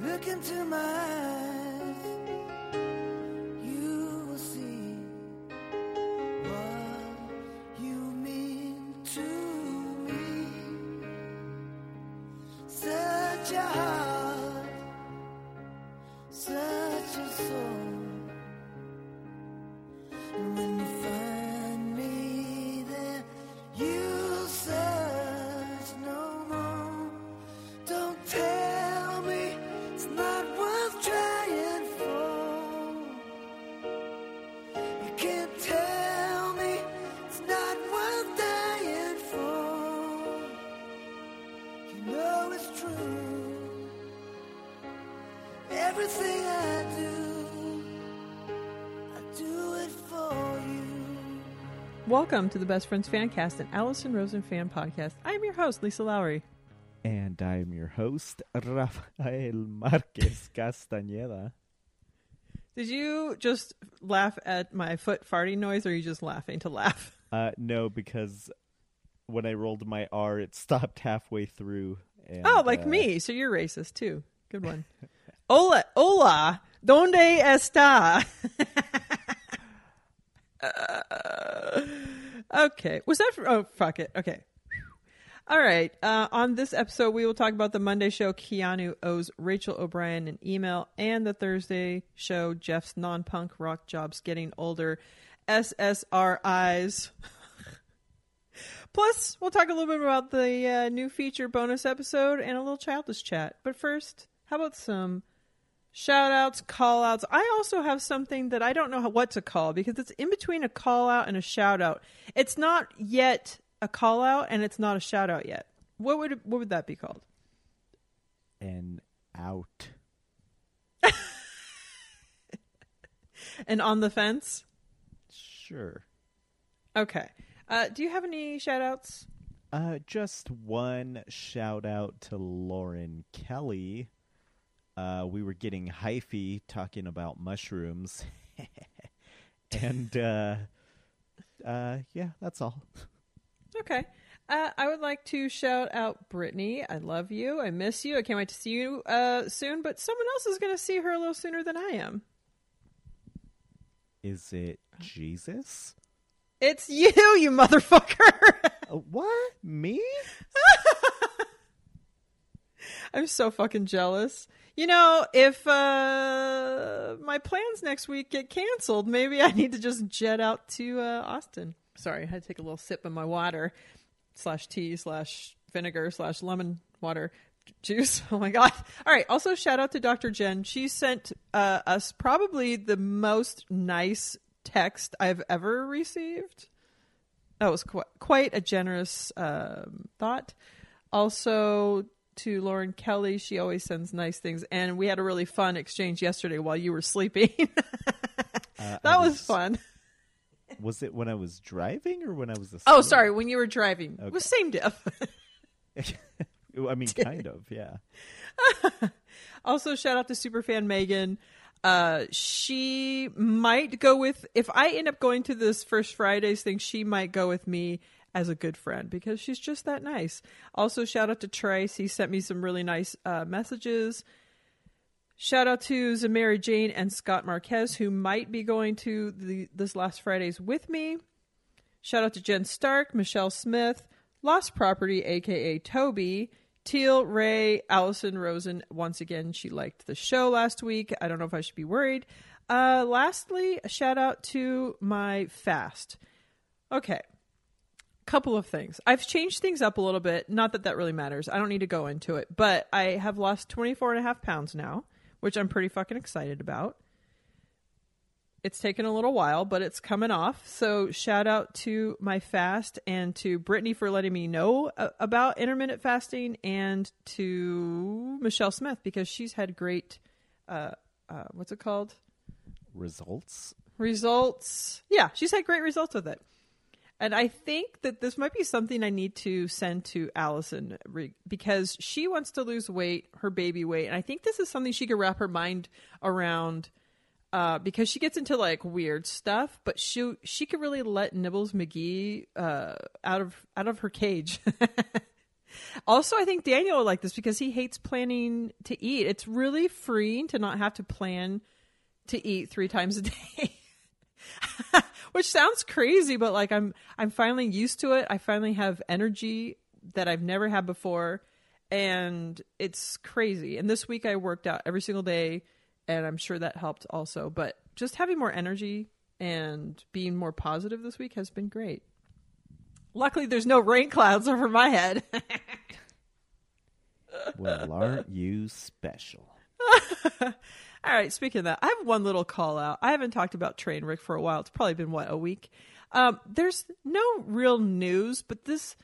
Look into my Welcome to the Best Friends Fancast, and Alison Rosen fan podcast. I am your host, Lisa Lawrie. And I'm your host, Rafael Marquez Castañeda. Did you just laugh at my foot farting noise, or are you just laughing to laugh? Uh, no, because when I rolled my R, it stopped halfway through. And, oh, like uh, me. So you're racist too. Good one. hola, hola. ¿Dónde está? Okay. Was that for, oh, fuck it. Okay. All right. Uh, on this episode, we will talk about the Monday show. Keanu owes Rachel O'Brien an email, and the Thursday show. Jeff's non-punk rock jobs getting older. SSRIs. Plus, we'll talk a little bit about the uh, new feature bonus episode and a little childish chat. But first, how about some shout outs, call outs? I also have something that I don't know what to call because it's in between a call out and a shout out. It's not yet a call out and it's not a shout out yet. What would what would that be called? And out. And on the fence? Sure. Okay. Uh, do you have any shout outs? Uh, just one shout out to Lauren Kelly. Uh, we were getting hyphy talking about mushrooms. and, uh, uh, yeah, that's all. Okay. Uh, I would like to shout out Brittany. I love you. I miss you. I can't wait to see you uh, soon, but someone else is going to see her a little sooner than I am. Is it Jesus? It's you, you motherfucker. Uh, what? Me? I'm so fucking jealous. You know, if uh, my plans next week get canceled, maybe I need to just jet out to uh, Austin. Sorry, I had to take a little sip of my water slash tea slash vinegar slash lemon water juice. Oh my god! All right. Also, shout out to Dr. Jen. She sent uh, us probably the most nice text I've ever received. That was quite, quite a generous um, thought. Also, to Lauren Kelly, she always sends nice things, and we had a really fun exchange yesterday while you were sleeping. Uh, that I was fun. Was it when I was driving or when I was asleep? Oh, sorry, when you were driving, it was same diff. I mean, kind of, yeah. Also, shout out to superfan Megan. Uh, she might go with if I end up going to this first Fridays thing. She might go with me as a good friend because she's just that nice. Also, shout out to Trace. He sent me some really nice uh, messages. Shout out to Zamara Jane and Scott Marquez who might be going to the this last Fridays with me. Shout out to Jen Stark, Michelle Smith, Lost Property, aka Toby, Teal, Ray, Alison Rosen. Once again, she liked the show last week. I don't know if I should be worried. Uh, lastly, a shout out to my fast. Okay. Couple of things. I've changed things up a little bit. Not that that really matters. I don't need to go into it, but I have lost 24 and a half pounds now, which I'm pretty fucking excited about. It's taken a little while, but it's coming off. So shout out to my fast and to Brittany for letting me know about intermittent fasting and to Michelle Smith because she's had great, uh, uh, what's it called? Results. Results. Yeah, she's had great results with it. And I think that this might be something I need to send to Alison because she wants to lose weight, her baby weight. And I think this is something she could wrap her mind around uh, because she gets into like weird stuff, but she she could really let Nibbles McGee uh, out of out of her cage. also, I think Daniel will like this because he hates planning to eat. It's really freeing to not have to plan to eat three times a day. Which sounds crazy, but like I'm I'm finally used to it. I finally have energy that I've never had before and it's crazy. And this week I worked out every single day and I'm sure that helped also, but just having more energy and being more positive this week has been great. Luckily there's no rain clouds over my head. Well, aren't you special? All right, speaking of that, I have one little call out. I haven't talked about Trainwreck for a while. It's probably been what, a week. Um, there's no real news, but this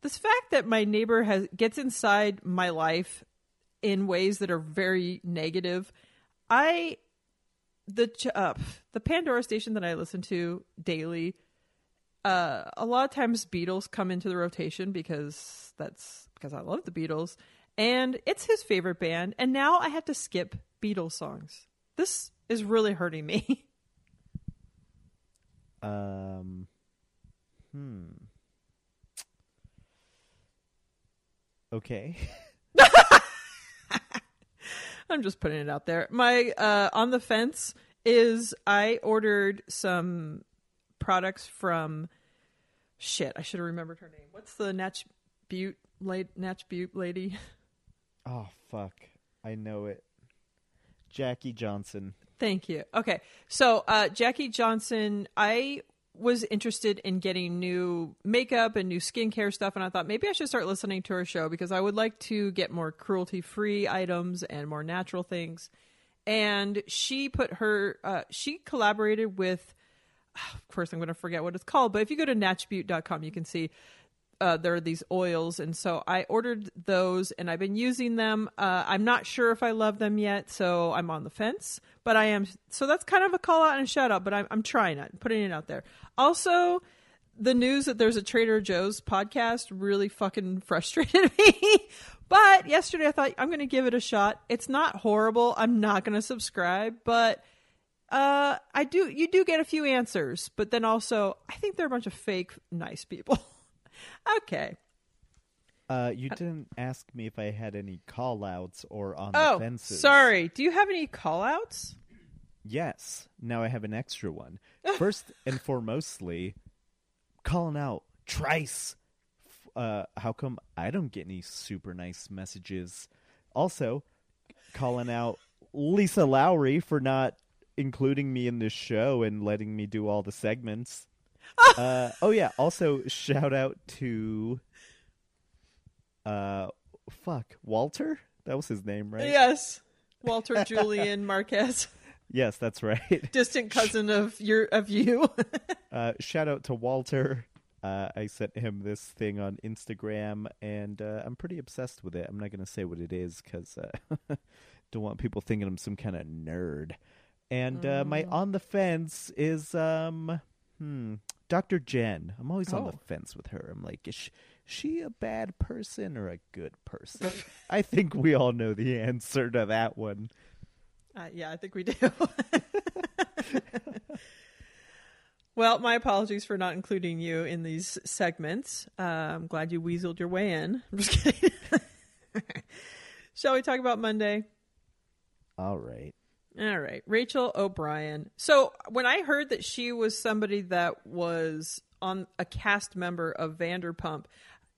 this fact that my neighbor has gets inside my life in ways that are very negative. I the uh, the Pandora station that I listen to daily. Uh, a lot of times Beatles come into the rotation because that's because I love the Beatles, and it's his favorite band. And now I have to skip Beatles songs. This is really hurting me. Um, hmm. Okay. I'm just putting it out there. My uh, on the fence is I ordered some products from shit. I should have remembered her name. What's the Natch Beaut late Natch Beaut lady? Oh fuck! I know it. Jackie Johnson. Thank you. Okay, so uh, Jackie Johnson, I was interested in getting new makeup and new skincare stuff, and I thought maybe I should start listening to her show because I would like to get more cruelty free items and more natural things. And she put her, uh, she collaborated with, of course, I'm going to forget what it's called, but if you go to natchbeaut.com, you can see uh, there are these oils, and so I ordered those, and I've been using them. Uh, I'm not sure if I love them yet, so I'm on the fence. But I am, so that's kind of a call out and a shout out. But I'm, I'm trying it, putting it out there. Also, the news that there's a Trader Joe's podcast really fucking frustrated me. but yesterday I thought I'm going to give it a shot. It's not horrible. I'm not going to subscribe, but uh, I do. You do get a few answers, but then also I think they're a bunch of fake nice people. okay. Uh, you didn't ask me if I had any call outs or on Oh, the fences. sorry. Do you have any call outs? Yes. Now I have an extra one. First and foremostly, calling out Trice. Uh, how come I don't get any super nice messages? Also, calling out Lisa Lawrie for not including me in this show and letting me do all the segments. Uh, oh yeah. Also, shout out to uh, fuck Walter. That was his name, right? Yes. Walter Julian Marquez, Yes, that's right. distant cousin of your of you. Uh, shout out to Walter. Uh, I sent him this thing on Instagram, and uh, I'm pretty obsessed with it. I'm not going to say what it is because uh, don't want people thinking I'm some kind of nerd. And uh, my on the fence is um, hmm, Dr. Jen. I'm always on the Oh. fence with her. I'm like, is she, she a bad person or a good person? I think we all know the answer to that one. Uh, yeah, I think we do. well, my apologies for not including you in these segments. Uh, I'm glad you weaseled your way in. I'm just kidding. Shall we talk about Monday? All right. All right, Rachel O'Brien. So when I heard that she was somebody that was on a cast member of Vanderpump,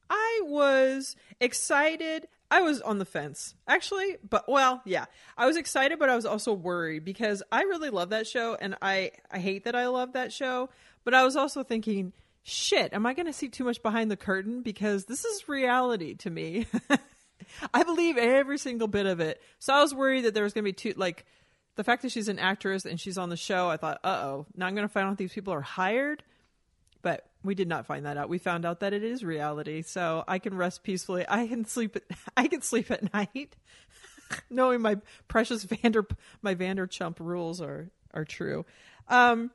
I was excited. I was on the fence, actually, but well, yeah, I was excited, but I was also worried because I really love that show, and I I hate that I love that show, but I was also thinking, shit, am I going to see too much behind the curtain because this is reality to me. I believe every single bit of it. So I was worried that there was going to be too like the fact that she's an actress and she's on the show. I thought, uh oh, now I'm going to find out these people are hired. But we did not find that out. We found out that it is reality, so I can rest peacefully. I can sleep. At, I can sleep at night, knowing my precious Vander my Vanderchump rules are are true. Um,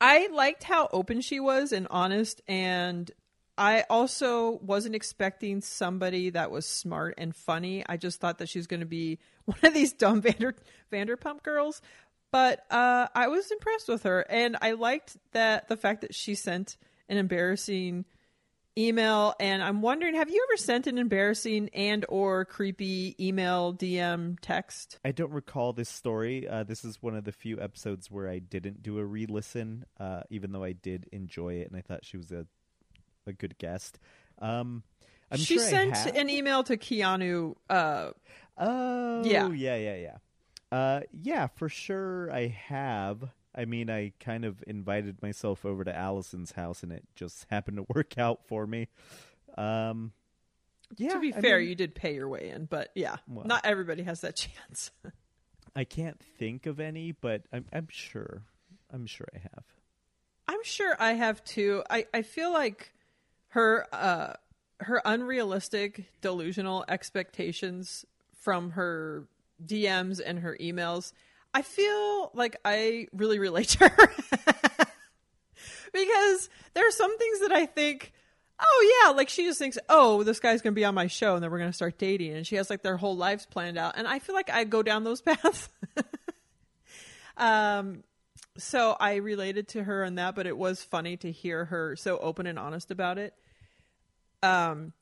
I liked how open she was and honest, and I also wasn't expecting somebody that was smart and funny. I just thought that she was going to be one of these dumb Vander Vanderpump girls. But uh, I was impressed with her, and I liked that the fact that she sent an embarrassing email. And I'm wondering, have you ever sent an embarrassing and or creepy email, DM, text? I don't recall this story. Uh, this is one of the few episodes where I didn't do a re-listen, uh, even though I did enjoy it, and I thought she was a a good guest. Um, I'm she sure I sent an email to Keanu. Uh, Oh, Yeah. yeah, yeah, yeah. Uh, yeah, for sure I have. I mean, I kind of invited myself over to Alison's house, and it just happened to work out for me. Um, yeah, to be I fair, mean, you did pay your way in, but yeah, Well. not everybody has that chance. I can't think of any, but I'm, I'm sure. I'm sure I have. I'm sure I have too. I, I feel like her uh her unrealistic delusional expectations from her DMs and her emails. I feel like I really relate to her. because there are some things that I think Oh yeah, like she just thinks, "Oh, this guy's going to be on my show and then we're going to start dating." And she has like their whole lives planned out. And I feel like I go down those paths. um so I related to her on that, but it was funny to hear her so open and honest about it. Um,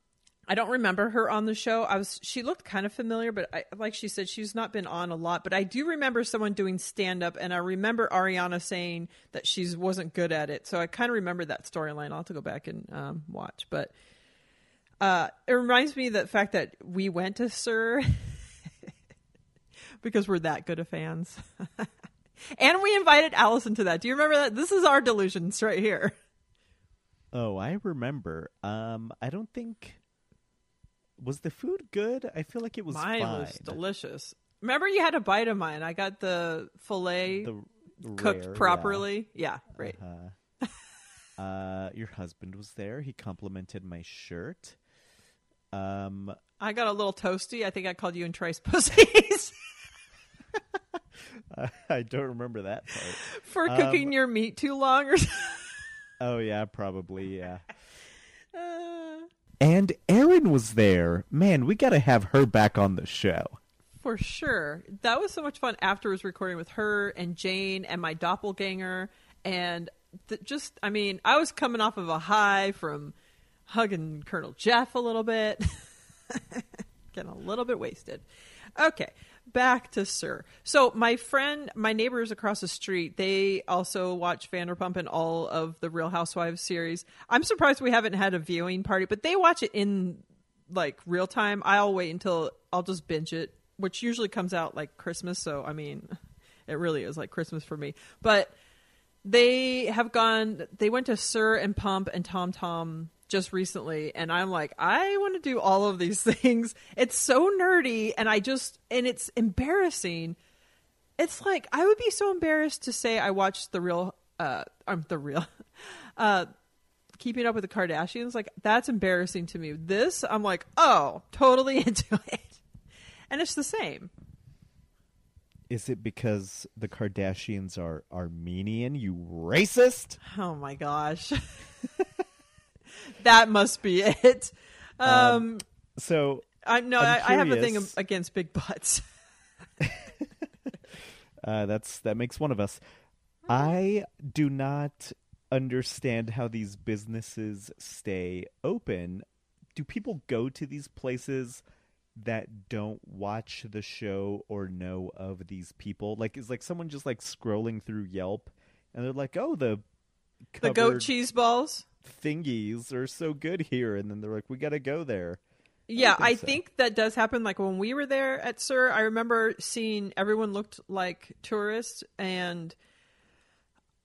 I don't remember her on the show. I was she looked kind of familiar, but I, like she said, she's not been on a lot. But I do remember someone doing stand up, and I remember Ariana saying that she wasn't good at it. So I kind of remember that storyline. I'll have to go back and um, watch, but. Uh, it reminds me of the fact that we went to SUR because we're that good of fans. And we invited Alison to that. Do you remember that? This is our delusions right here. Oh, I remember. Um, I don't think was the food good. I feel like it was mine fine. was delicious. Remember, you had a bite of mine. I got the filet The cooked rare, yeah. properly. Yeah, right. Uh, uh, your husband was there. He complimented my shirt. Um, I got a little toasty. I think I called you and Trace pussies I don't remember that part. for Um, cooking your meat too long or something. Oh yeah, probably yeah. Uh, And Erin was there. Man, we got to have her back on the show. for sure. That was so much fun afterwards recording with her and Jane and my doppelganger. And th- just, I mean, I was coming off of a high from hugging Colonel Jeff a little bit, getting a little bit wasted. Okay, back to SUR. So my friend, my neighbors across the street, they also watch Vanderpump and all of the Real Housewives series. I'm surprised we haven't had a viewing party, but they watch it in like real time. I'll wait until I'll just binge it, which usually comes out like Christmas. So I mean, it really is like Christmas for me. But they have gone. They went to SUR and Pump and Tom Tom just recently, and I'm like, I want to do all of these things. It's so nerdy, and I just and it's embarrassing. It's like I would be so embarrassed to say I watched the real, uh, I'm um, the real, uh, Keeping Up with the Kardashians. Like that's embarrassing to me. This, I'm like, oh, totally into it, and it's the same. Is it because the Kardashians are Armenian? You racist? Oh my gosh. That must be it. Um, So I no, I, I have a thing against big butts. uh, that's that makes one of us. I do not understand how these businesses stay open. Do people go to these places that don't watch the show or know of these people? Like, is like someone just like scrolling through Yelp and they're like, "Oh, the The goat cheese balls. Thingies are so good here," and then they're like, "We got to go there." Yeah, think I so. think that does happen. Like when we were there at SUR, I remember seeing everyone looked like tourists, and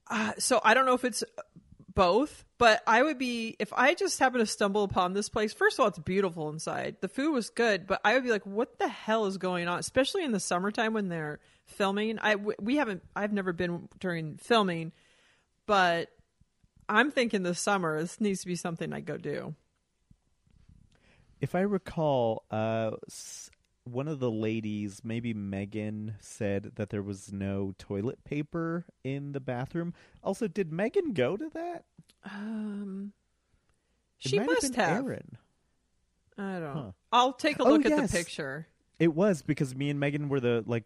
uh, so I don't know if it's both, but I would be if I just happen to stumble upon this place. First of all, it's beautiful inside. The food was good, but I would be like, "What the hell is going on?" Especially in the summertime when they're filming. I we haven't. I've never been during filming, but I'm thinking this summer this needs to be something I go do. if I recall, uh, one of the ladies, maybe Megan, said that there was no toilet paper in the bathroom. Also, did Megan go to that? Um, It she must been have. Aaron. I don't. Huh. I'll take a Oh, look at yes. the picture. It was because me and Megan were the like.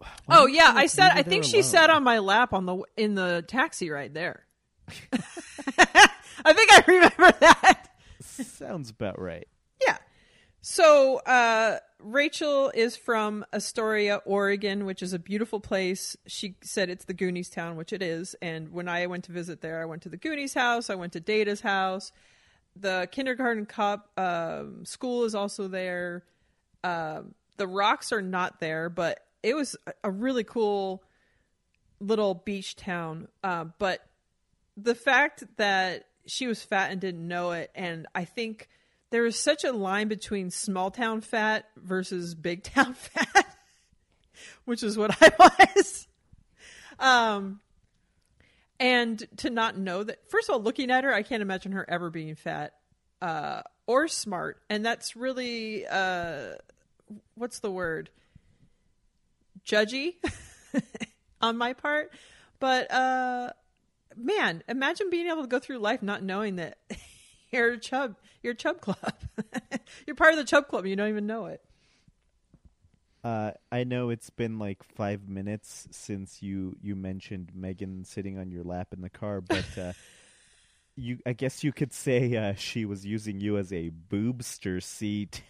f- Oh yeah, I said. I think she sat on my lap on the in the taxi ride there. I think I remember that. Sounds about right. Yeah. So uh, Rachel is from Astoria, Oregon, which is a beautiful place. She said it's the Goonies town, which it is. And when I went to visit there, I went to the Goonies house. I went to Data's house. The kindergarten cup um, school is also there. Um, the rocks are not there, but it was a- a really cool little beach town. Uh, but the fact that she was fat and didn't know it, and I think there is such a line between small town fat versus big town fat, which is what I was. Um, and to not know that, first of all, looking at her, I can't imagine her ever being fat uh, or smart, and that's really uh, what's the word? Judgy on my part, but uh, man, imagine being able to go through life not knowing that you're a chub, you're a chub club. you're part of the chub club. You don't even know it. Uh, I know it's been like five minutes since you you mentioned Megan sitting on your lap in the car, but uh, you I guess you could say uh, she was using you as a boobster seat.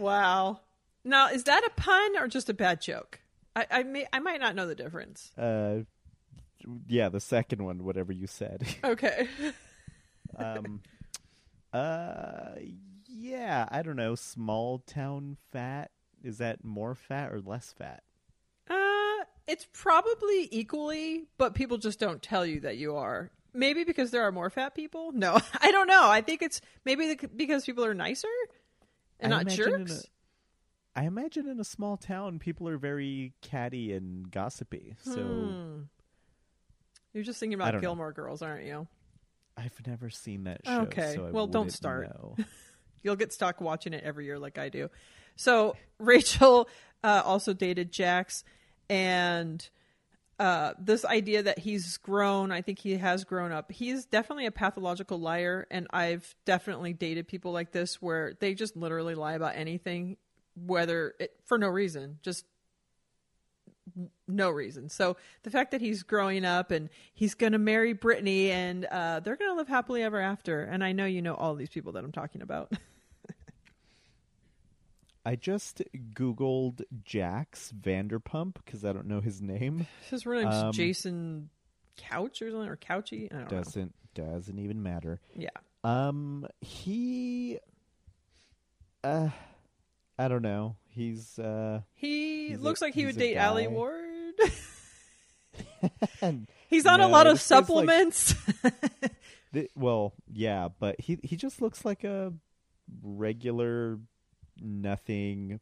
Wow. Now, is that a pun or just a bad joke? I I, may, I might not know the difference. Uh, yeah, the second one, whatever you said. Okay. um, uh, yeah, I don't know. Small town fat is that more fat or less fat? Uh, it's probably equally, but people just don't tell you that you are. Maybe because there are more fat people. No, I don't know. I think it's maybe the, because people are nicer and I not jerks. I imagine in a small town, people are very catty and gossipy. So Hmm. You're just thinking about don't know. Gilmore Girls, aren't you? I've never seen that show. Okay, so well, don't start. You'll get stuck watching it every year, like I do. So Rachel uh, also dated Jax, and uh, this idea that he's grown, I think he has grown up. He's definitely a pathological liar, and I've definitely dated people like this where they just literally lie about anything, whether it, for no reason, just no reason. So the fact that he's growing up and he's going to marry Brittany and uh, they're going to live happily ever after. And I know you know all these people that I'm talking about. I just googled Jax Vanderpump because I don't know his name. His real name's Um, Jason Couch or something, or Couchy. I don't Doesn't doesn't even matter. Yeah. Um, he, uh, I don't know. He's uh, He He's a- looks like he would a date Allie. Ward. He's on a lot of like- supplements. th- well, yeah, but he he just looks like a regular, nothing,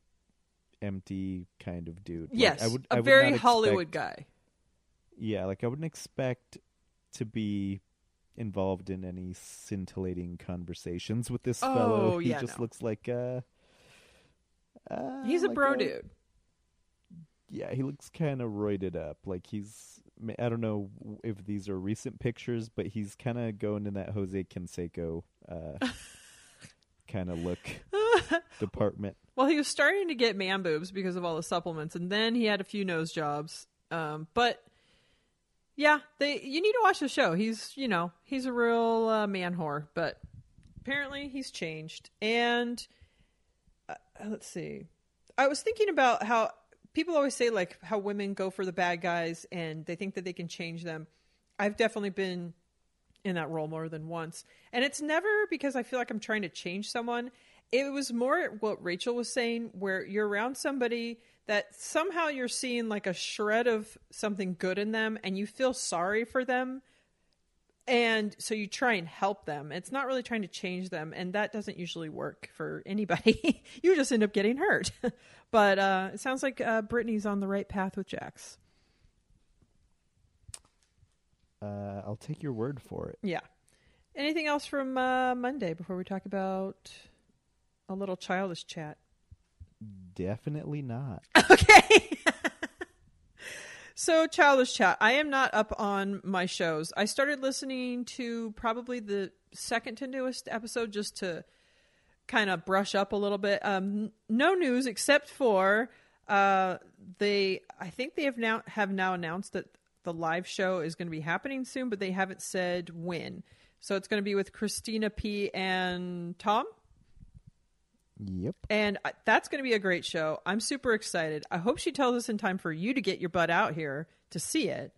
empty kind of dude. Like, yes, I would, a I would very not Hollywood guy. Yeah, like I wouldn't expect to be involved in any scintillating conversations with this Oh, fellow. He yeah, just no. looks like a. Uh, He's a like bro dude. Yeah, he looks kind of roided up. Like he's. I don't know if these are recent pictures, but he's kind of going in that Jose Canseco uh, kind of look department. Well, he was starting to get man boobs because of all the supplements, and then he had a few nose jobs. Um, but yeah, they you need to watch the show. He's you know he's a real uh, man whore, but apparently he's changed. And Uh, let's see, I was thinking about how people always say like how women go for the bad guys and they think that they can change them. I've definitely been in that role more than once. And it's never because I feel like I'm trying to change someone. It was more what Rachel was saying, where you're around somebody that somehow you're seeing like a shred of something good in them and you feel sorry for them. And so you try and help them. It's not really trying to change them. And that doesn't usually work for anybody. you just end up getting hurt. but uh, it sounds like uh, Brittany's on the right path with Jax. Uh, I'll take your word for it. Yeah. Anything else from uh, Monday before we talk about a little childish chat? Definitely not. Okay. So, childish chat. I am not up on my shows. I started listening to probably the second to newest episode just to kind of brush up a little bit. Um, no news except for uh, they. I think they have now have now announced that the live show is going to be happening soon, but they haven't said when. So it's going to be with Christina P and Tom. Yep. And that's going to be a great show. I'm super excited. I hope she tells us in time for you to get your butt out here to see it.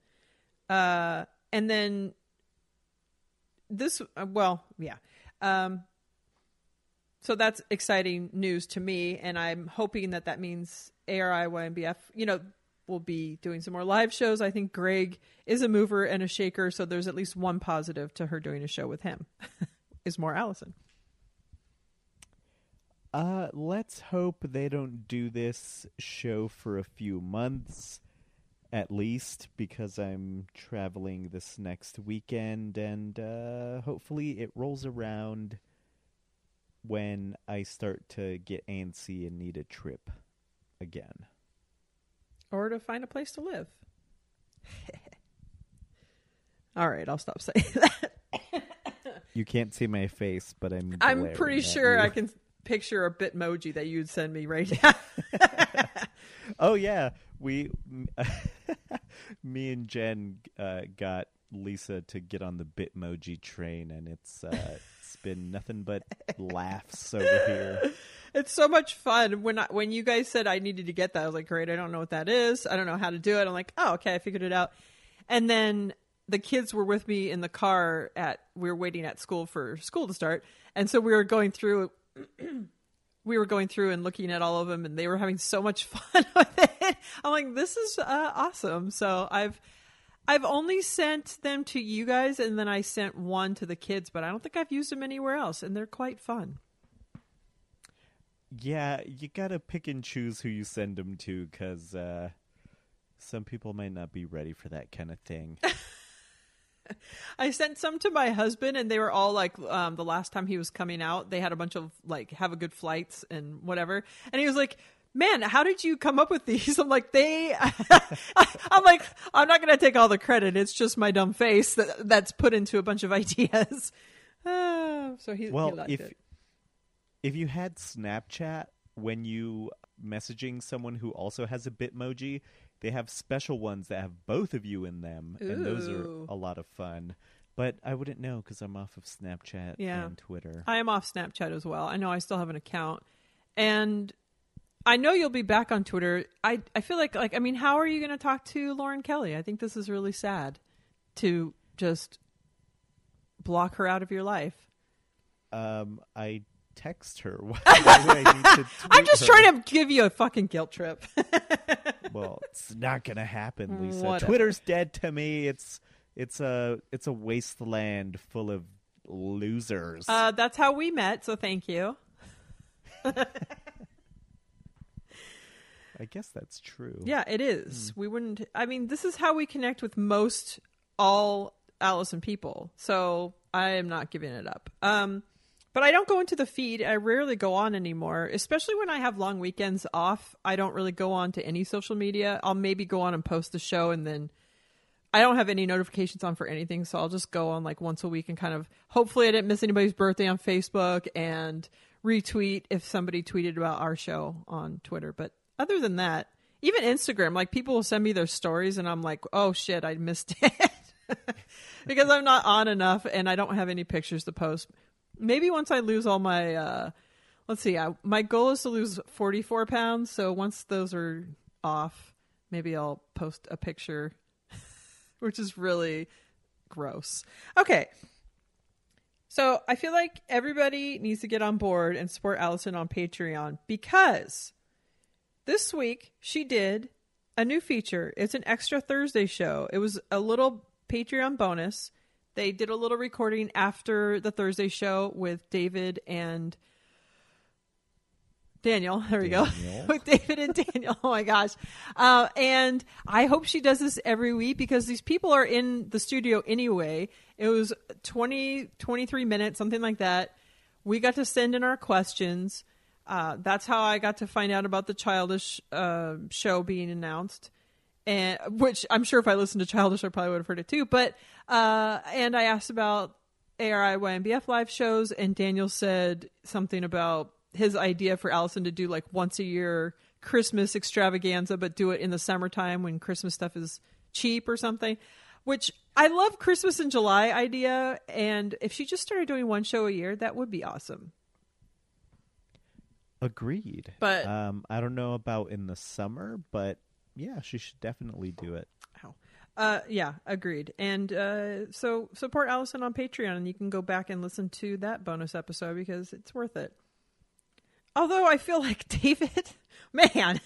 Uh, and then this, uh, well, yeah. Um, so that's exciting news to me, and I'm hoping that that means ARIYNBF, you know, will be doing some more live shows. I think Greg is a mover and a shaker, so there's at least one positive to her doing a show with him. is more Alison. Uh, let's hope they don't do this show for a few months, at least, because I'm traveling this next weekend, and uh, hopefully it rolls around when I start to get antsy and need a trip again. or to find a place to live. All right, I'll stop saying that. You can't see my face, but I'm. I'm pretty sure you. I can picture a bitmoji that you'd send me right now. Oh yeah, we, me and Jen uh, got Lisa to get on the Bitmoji train, and it's uh, it's been nothing but laughs over here. it's so much fun. When I, when you guys said I needed to get that, I was like, great. I don't know what that is. I don't know how to do it. I'm like, oh, okay, I figured it out. And then the kids were with me in the car at we were waiting at school for school to start, and so we were going through. we were going through and looking at all of them, and they were having so much fun with it. I'm like, this is uh, awesome. So I've I've only sent them to you guys, and then I sent one to the kids, but I don't think I've used them anywhere else, and they're quite fun. Yeah, you gotta pick and choose who you send them to, because uh, some people might not be ready for that kind of thing. I sent some to my husband, and they were all like, um, the last time he was coming out, they had a bunch of like, have a good flights and whatever. And he was like, Man, how did you come up with these? I'm like, they, I'm like, I'm not going to take all the credit. It's just my dumb face that, that's put into a bunch of ideas. Uh, so he, well, he liked if it. if you had Snapchat when you messaging someone who also has a Bitmoji, they have special ones that have both of you in them, and those are Ooh. a lot of fun. But I wouldn't know because I'm off of Snapchat Yeah. and Twitter. I am off Snapchat as well. I know I still have an account, and I know you'll be back on Twitter. I I feel like like I mean, how are you going to talk to Lauren Kelly? I think this is really sad to just block her out of your life. Um, I text her. Why, why I need to I'm just her? trying to give you a fucking guilt trip. Well, it's not gonna happen, Lisa. Whatever. Twitter's dead to me. It's it's a it's a wasteland full of losers. uh, that's how we met. So thank you. I guess that's true. Yeah, it is. We wouldn't. I mean, this is how we connect with most all Alison people. So I am not giving it up. Um, but I don't go into the feed. I rarely go on anymore, especially when I have long weekends off. I don't really go on to any social media. I'll maybe go on and post the show, and then I don't have any notifications on for anything. So I'll just go on like once a week and kind of hopefully I didn't miss anybody's birthday on Facebook and retweet if somebody tweeted about our show on Twitter. But other than that, even Instagram, like people will send me their stories and I'm like, oh shit, I missed it. because I'm not on enough and I don't have any pictures to post. Maybe once I lose all my, uh, let's see, I, my goal is to lose 44 pounds. So once those are off, maybe I'll post a picture, which is really gross. Okay. So I feel like everybody needs to get on board and support Alison on Patreon because this week she did a new feature. It's an extra Thursday show. It was a little Patreon bonus. They did a little recording after the Thursday show with David and Daniel. There we go. With David and Daniel. Oh my gosh. Uh, and I hope she does this every week because these people are in the studio anyway. It was 20, 23 minutes, something like that. We got to send in our questions. Uh, that's how I got to find out about the Childish uh, show being announced, and which I'm sure if I listened to Childish, I probably would have heard it too. But uh, and I asked about ARIYNBF live shows, and Daniel said something about his idea for Alison to do like once a year Christmas extravaganza, but do it in the summertime when Christmas stuff is cheap or something. Which I love Christmas in July idea, and if she just started doing one show a year, that would be awesome. Agreed. But- um, I don't know about in the summer, but yeah, she should definitely do it. Ow. Uh, yeah, agreed. And uh, so support Alison on Patreon, and you can go back and listen to that bonus episode because it's worth it. Although I feel like David, man,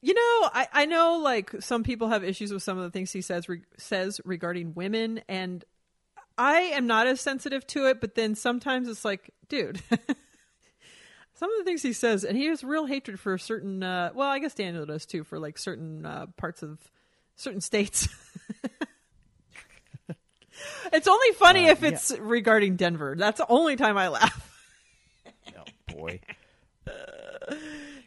you know, I, I know like some people have issues with some of the things he says re- says regarding women, and I am not as sensitive to it. But then sometimes it's like, dude. some of the things he says, and he has real hatred for certain. Uh, well, I guess Daniel does too for like certain uh, parts of certain states. it's only funny Uh, if it's regarding Denver. That's the only time I laugh. Oh boy.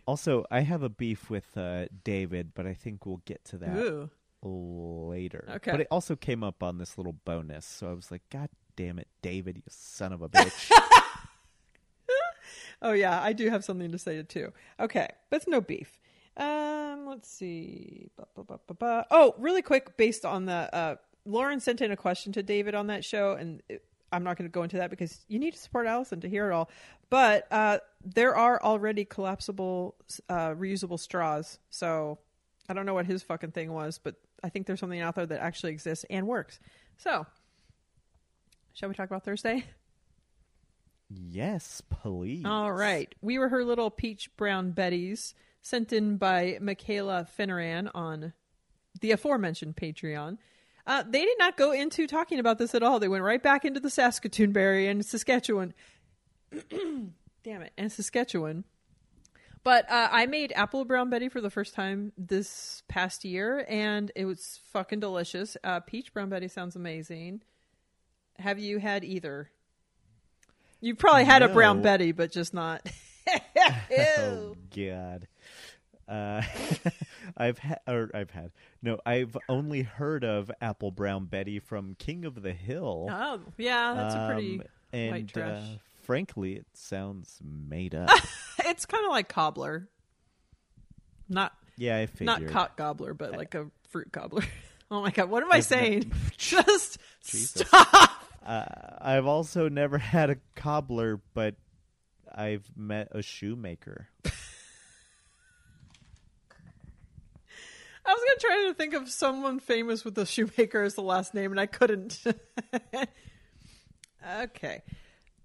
also, I have a beef with uh, David, but I think we'll get to that Ooh. later. Okay. But it also came up on this little bonus, so I was like, God damn it, David, you son of a bitch. Oh yeah, I do have something to say too. Okay, but it's no beef. Um, let's see. Oh, really quick, based on the uh, Lauren sent in a question to David on that show, and it, I'm not going to go into that because you need to support Alison to hear it all. But uh, there are already collapsible, uh, reusable straws. So I don't know what his fucking thing was, but I think there's something out there that actually exists and works. So, shall we talk about Thursday? Yes, please. All right. We were her little peach brown Betties sent in by Michaela Finneran on the aforementioned Patreon. Uh, they did not go into talking about this at all. They went right back into the Saskatoon berry and Saskatchewan. Damn it. And Saskatchewan. But uh, I made apple brown Betty for the first time this past year, and it was fucking delicious. Uh, peach brown Betty sounds amazing. Have you had either? You probably had a brown Betty, but just not. Oh God. Uh, I've had, or I've had, no, I've only heard of Apple Brown Betty from King of the Hill. Oh, yeah, that's a pretty. Um, and white trash. Uh, frankly, it sounds made up. It's kind of like cobbler, not yeah, I not figured. cock gobbler, but like a fruit cobbler. Oh my god, what am I saying? Just Jesus. stop. Uh, I've also never had a cobbler, but I've met a shoemaker. I was gonna try to think of someone famous with the shoemaker as the last name, and I couldn't. okay,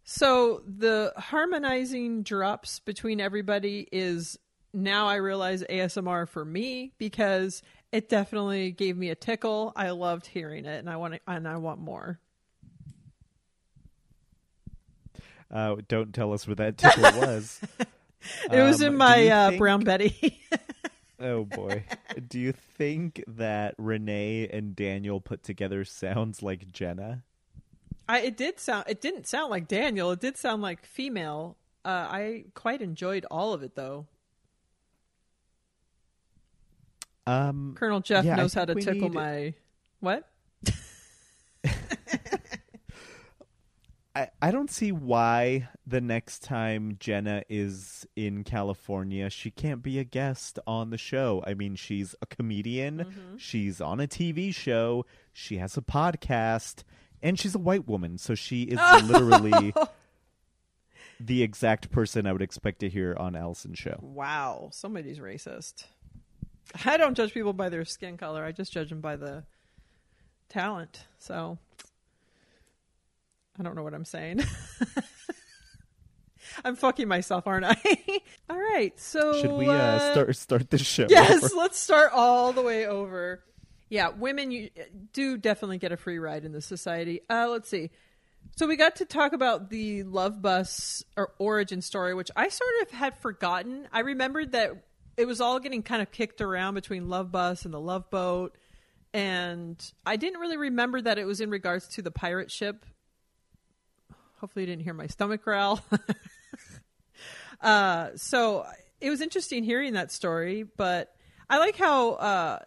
so the harmonizing drops between everybody is now I realize ASMR for me because it definitely gave me a tickle. I loved hearing it, and I want to, and I want more. Uh, don't tell us what that tickle was. It was Um, in my uh, think- brown Betty. Oh boy. Do you think that Renee and Daniel put together sounds like Jenna? I it did sound it didn't sound like Daniel. It did sound like female. Uh, I quite enjoyed all of it though. Um, Colonel Jeff Yeah, knows how to tickle need- my what? I, I don't see why the next time Jenna is in California, she can't be a guest on the show. I mean, she's a comedian, Mm-hmm. she's on a TV show, she has a podcast, and she's a white woman, so she is literally the exact person I would expect to hear on Alison's show. Wow, somebody's racist. I don't judge people by their skin color. I just judge them by the talent. So I don't know what I'm saying. I'm fucking myself, aren't I? all right. So Should we uh, start start the show? Yes, over? let's start all the way over. Yeah, women you do definitely get a free ride in this society. Uh, let's see. So we got to talk about the Love Bus or origin story, which I sort of had forgotten. I remembered that it was all getting kind of kicked around between Love Bus and the Love Boat, and I didn't really remember that it was in regards to the pirate ship. Hopefully, you didn't hear my stomach growl. uh, so it was interesting hearing that story, but I like how uh,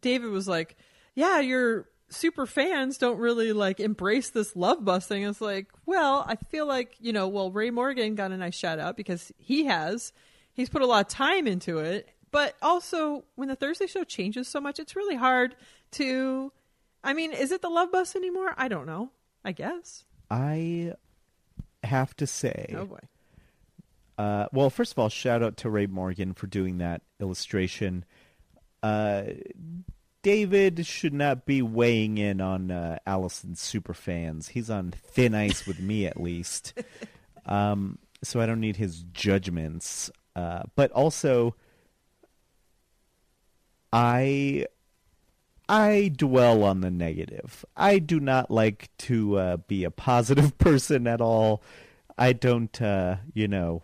David was like, "Yeah, your super fans don't really like embrace this love busting." It's like, well, I feel like you know, well, Ray Morgan got a nice shout out because he has, he's put a lot of time into it, but also when the Thursday show changes so much, it's really hard to. I mean, is it the love bus anymore? I don't know. I guess. I have to say, Oh boy. Uh, well, first of all, shout out to Ray Morgan for doing that illustration. Uh, David should not be weighing in on uh, Alison's super fans. He's on thin ice with me, at least. Um, so I don't need his judgments. Uh, but also, I I dwell on the negative. I do not like to uh, be a positive person at all. I don't, uh, you know,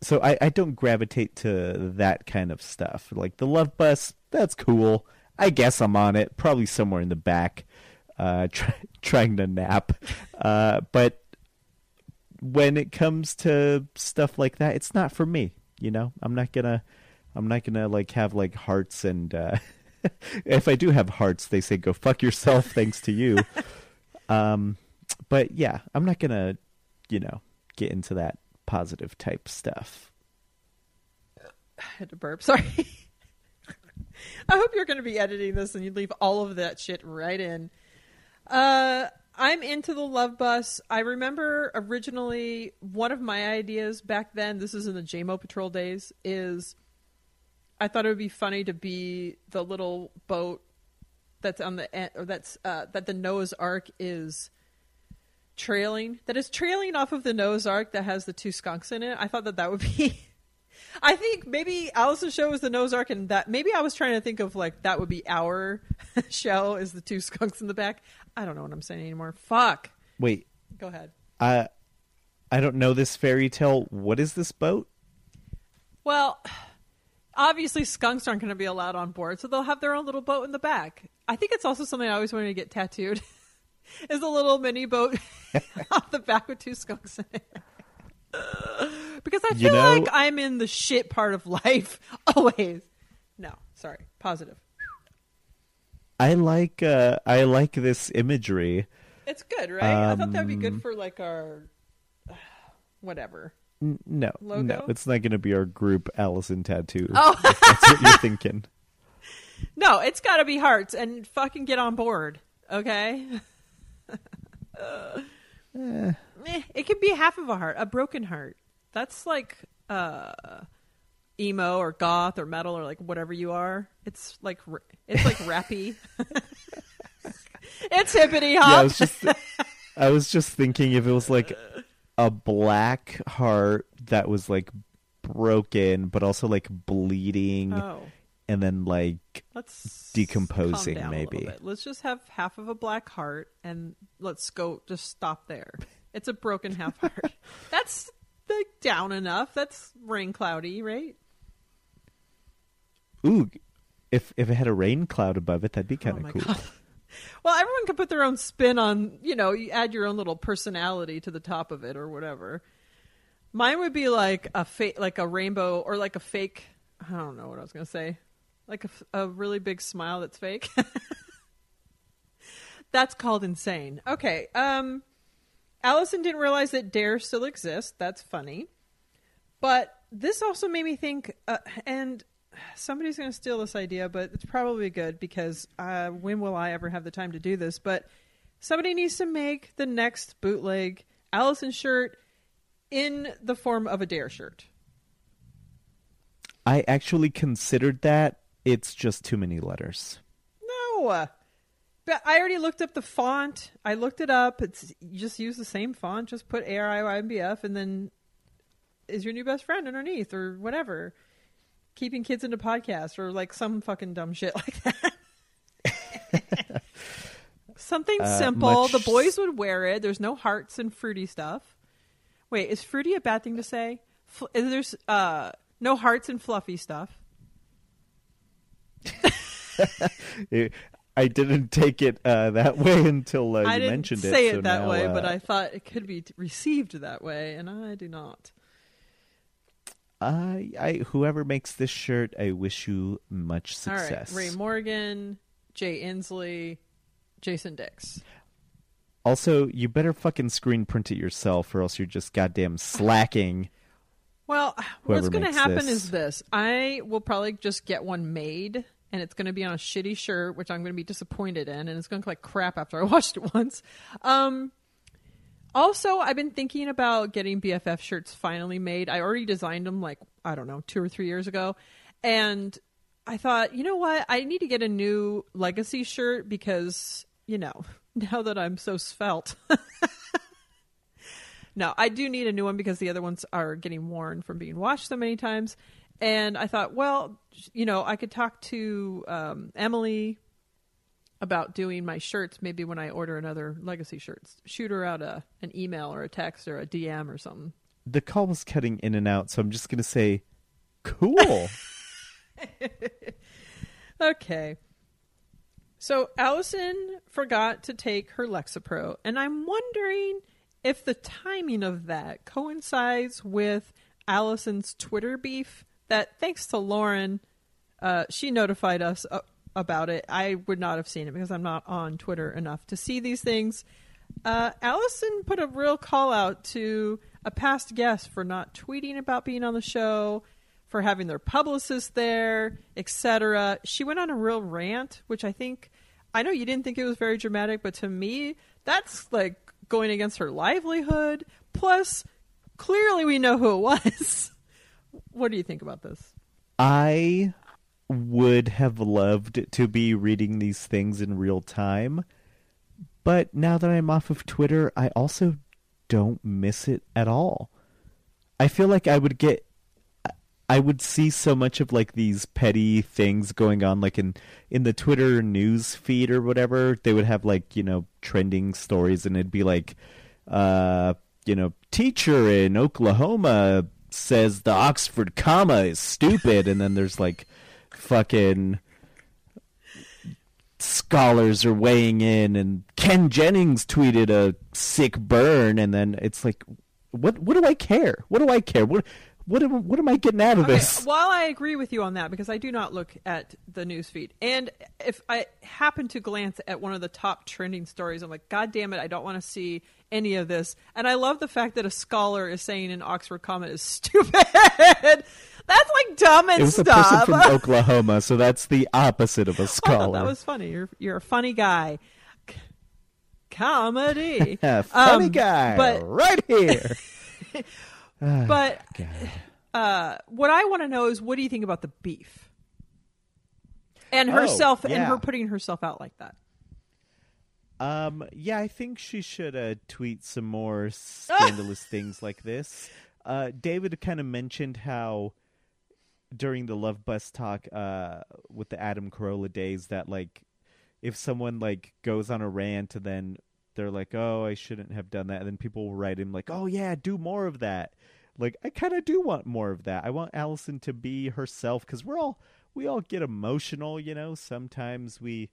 so I, I don't gravitate to that kind of stuff. Like the love bus, that's cool. I guess I'm on it, probably somewhere in the back, uh, try, trying to nap. Uh, but when it comes to stuff like that, it's not for me. You know, I'm not gonna, I'm not gonna like have like hearts and. If I do have hearts, they say go fuck yourself. thanks to you. Um, but yeah, I'm not gonna, you know, get into that positive type stuff. I had to burp. Sorry. I hope you're going to be editing this and you leave all of that shit right in. Uh, I'm into the Love Bus. I remember originally one of my ideas back then. This is in the JMO Patrol days. Is I thought it would be funny to be the little boat that's on the end, or that's uh, that the Noah's Ark is trailing. That is trailing off of the Noah's Ark that has the two skunks in it. I thought that that would be. I think maybe Alison's show is the Noah's Ark, and that maybe I was trying to think of like that would be our show is the two skunks in the back. I don't know what I'm saying anymore. Fuck. Wait, Go ahead. I I don't know this fairy tale. What is this boat? Well, obviously skunks aren't going to be allowed on board, so they'll have their own little boat in the back. I think it's also something I always wanted to get tattooed. is a little mini boat on the back with two skunks in it. because I You feel know- like I'm in the shit part of life always. No, sorry, positive. I like uh I like this imagery. It's good, right? I thought that'd be Um, good for like our whatever. No, no, it's not going to be our group Alison tattoo. Oh. if that's what you're thinking. No, it's got to be hearts and fucking get on board, okay? Eh, Eh, it could be half of a heart, a broken heart. That's like uh emo or goth or metal or like whatever you are. It's like it's like rappy. it's hippity yeah, I hop. was just I was just thinking if it was like a black heart that was like broken but also like bleeding oh, and then like let's Decomposing, calm down a maybe. Let's just have half of a black heart and let's go. Just stop there. It's a broken half heart. That's like down enough. That's rain cloudy, right? ooh if if it had a rain cloud above it that'd be kind oh of my cool. god. Well, everyone can put their own spin on, you know, you add your own little personality to the top of it or whatever. Mine would be like a fake, like a rainbow or like a fake. I don't know what I was going to say. Like a, really big smile that's fake. that's called insane. Okay. Um, Alison didn't realize that Dare still exists. That's funny. But this also made me think, uh, and somebody's going to steal this idea, but it's probably good because uh, when will I ever have the time to do this? But somebody needs to make the next bootleg Alison shirt in the form of a Dare shirt. I actually considered that. It's just too many letters. No. But I already looked up the font. I looked it up. It's you just use the same font. Just put A R I Y M B F, and then is your new best friend underneath, or whatever. Keeping kids into podcasts, or like some fucking dumb shit like that. Something Uh, simple. much The boys would wear it. There's no hearts and fruity stuff. Wait, is fruity a bad thing to say? Is there's uh no hearts and fluffy stuff. I didn't take it uh, that way until uh, I you didn't mentioned say it. it so that now, way, uh, but I thought it could be received that way, and I do not. I, I, whoever makes this shirt, I wish you much success. All right, Ray Morgan, Jay Inslee, Jason Dix. Also, you better fucking screen print it yourself, or else you're just goddamn slacking. Well, what's going to happen this. is this: I will probably just get one made, and it's going to be on a shitty shirt, which I'm going to be disappointed in, and it's going to look like crap after I washed it once. Um, also, I've been thinking about getting BFF shirts finally made. I already designed them like I don't know two or three years ago, and I thought, you know what, I need to get a new legacy shirt because you know now that I'm so svelte. No, I do need a new one because the other ones are getting worn from being washed so many times. And I thought, well, you know, I could talk to um, Emily about doing my shirts maybe when I order another legacy shirts. Shoot her out a an email or a text or a DM or something. The call was cutting in and out, so I'm just gonna say, cool. Okay. So Alison forgot to take her Lexapro, and I'm wondering if the timing of that coincides with Alison's Twitter beef. That thanks to Lauren, uh, she notified us uh, about it. I would not have seen it because I'm not on Twitter enough to see these things. Uh, Alison put a real call out to a past guest for not tweeting about being on the show, for having their publicist there, etc. She went on a real rant, which I think I know you didn't think it was very dramatic, but to me, that's like going against her livelihood. Plus, clearly we know who it was. what do you think about this? I would have loved to be reading these things in real time, but now that I'm off of Twitter, I also don't miss it at all. I feel like I would get I would see so much of like these petty things going on like in in the Twitter news feed or whatever. They would have like, you know, trending stories and it'd be like uh, you know, teacher in Oklahoma says the Oxford comma is stupid and then there's like fucking scholars are weighing in and Ken Jennings tweeted a sick burn and then it's like what what do I care? What do I care? What what am, what am I getting out of Okay, this? while I agree with you on that, because I do not look at the news feed, and if I happen to glance at one of the top trending stories, I'm like, God damn it, I don't want to see any of this. And I love the fact that a scholar is saying an Oxford comment is stupid. That's like dumb and It was a person from Oklahoma, so that's the opposite of a Oh, scholar. that was funny. You're you're a funny guy. C- Comedy. Funny Um, guy but- right here. But God. uh, what I want to know is what do you think about the beef? And Oh, herself and her putting herself out like that. Um, yeah, I think she should uh, tweet some more scandalous things like this. Uh, David kind of mentioned how during the Love Bus talk uh, with the Adam Carolla days that like if someone like goes on a rant and then they're like, "Oh, I shouldn't have done that," and then people will write him like, "Oh yeah, do more of that." Like I kind of do want more of that. I want Alison to be herself because we're all we all get emotional, you know. Sometimes we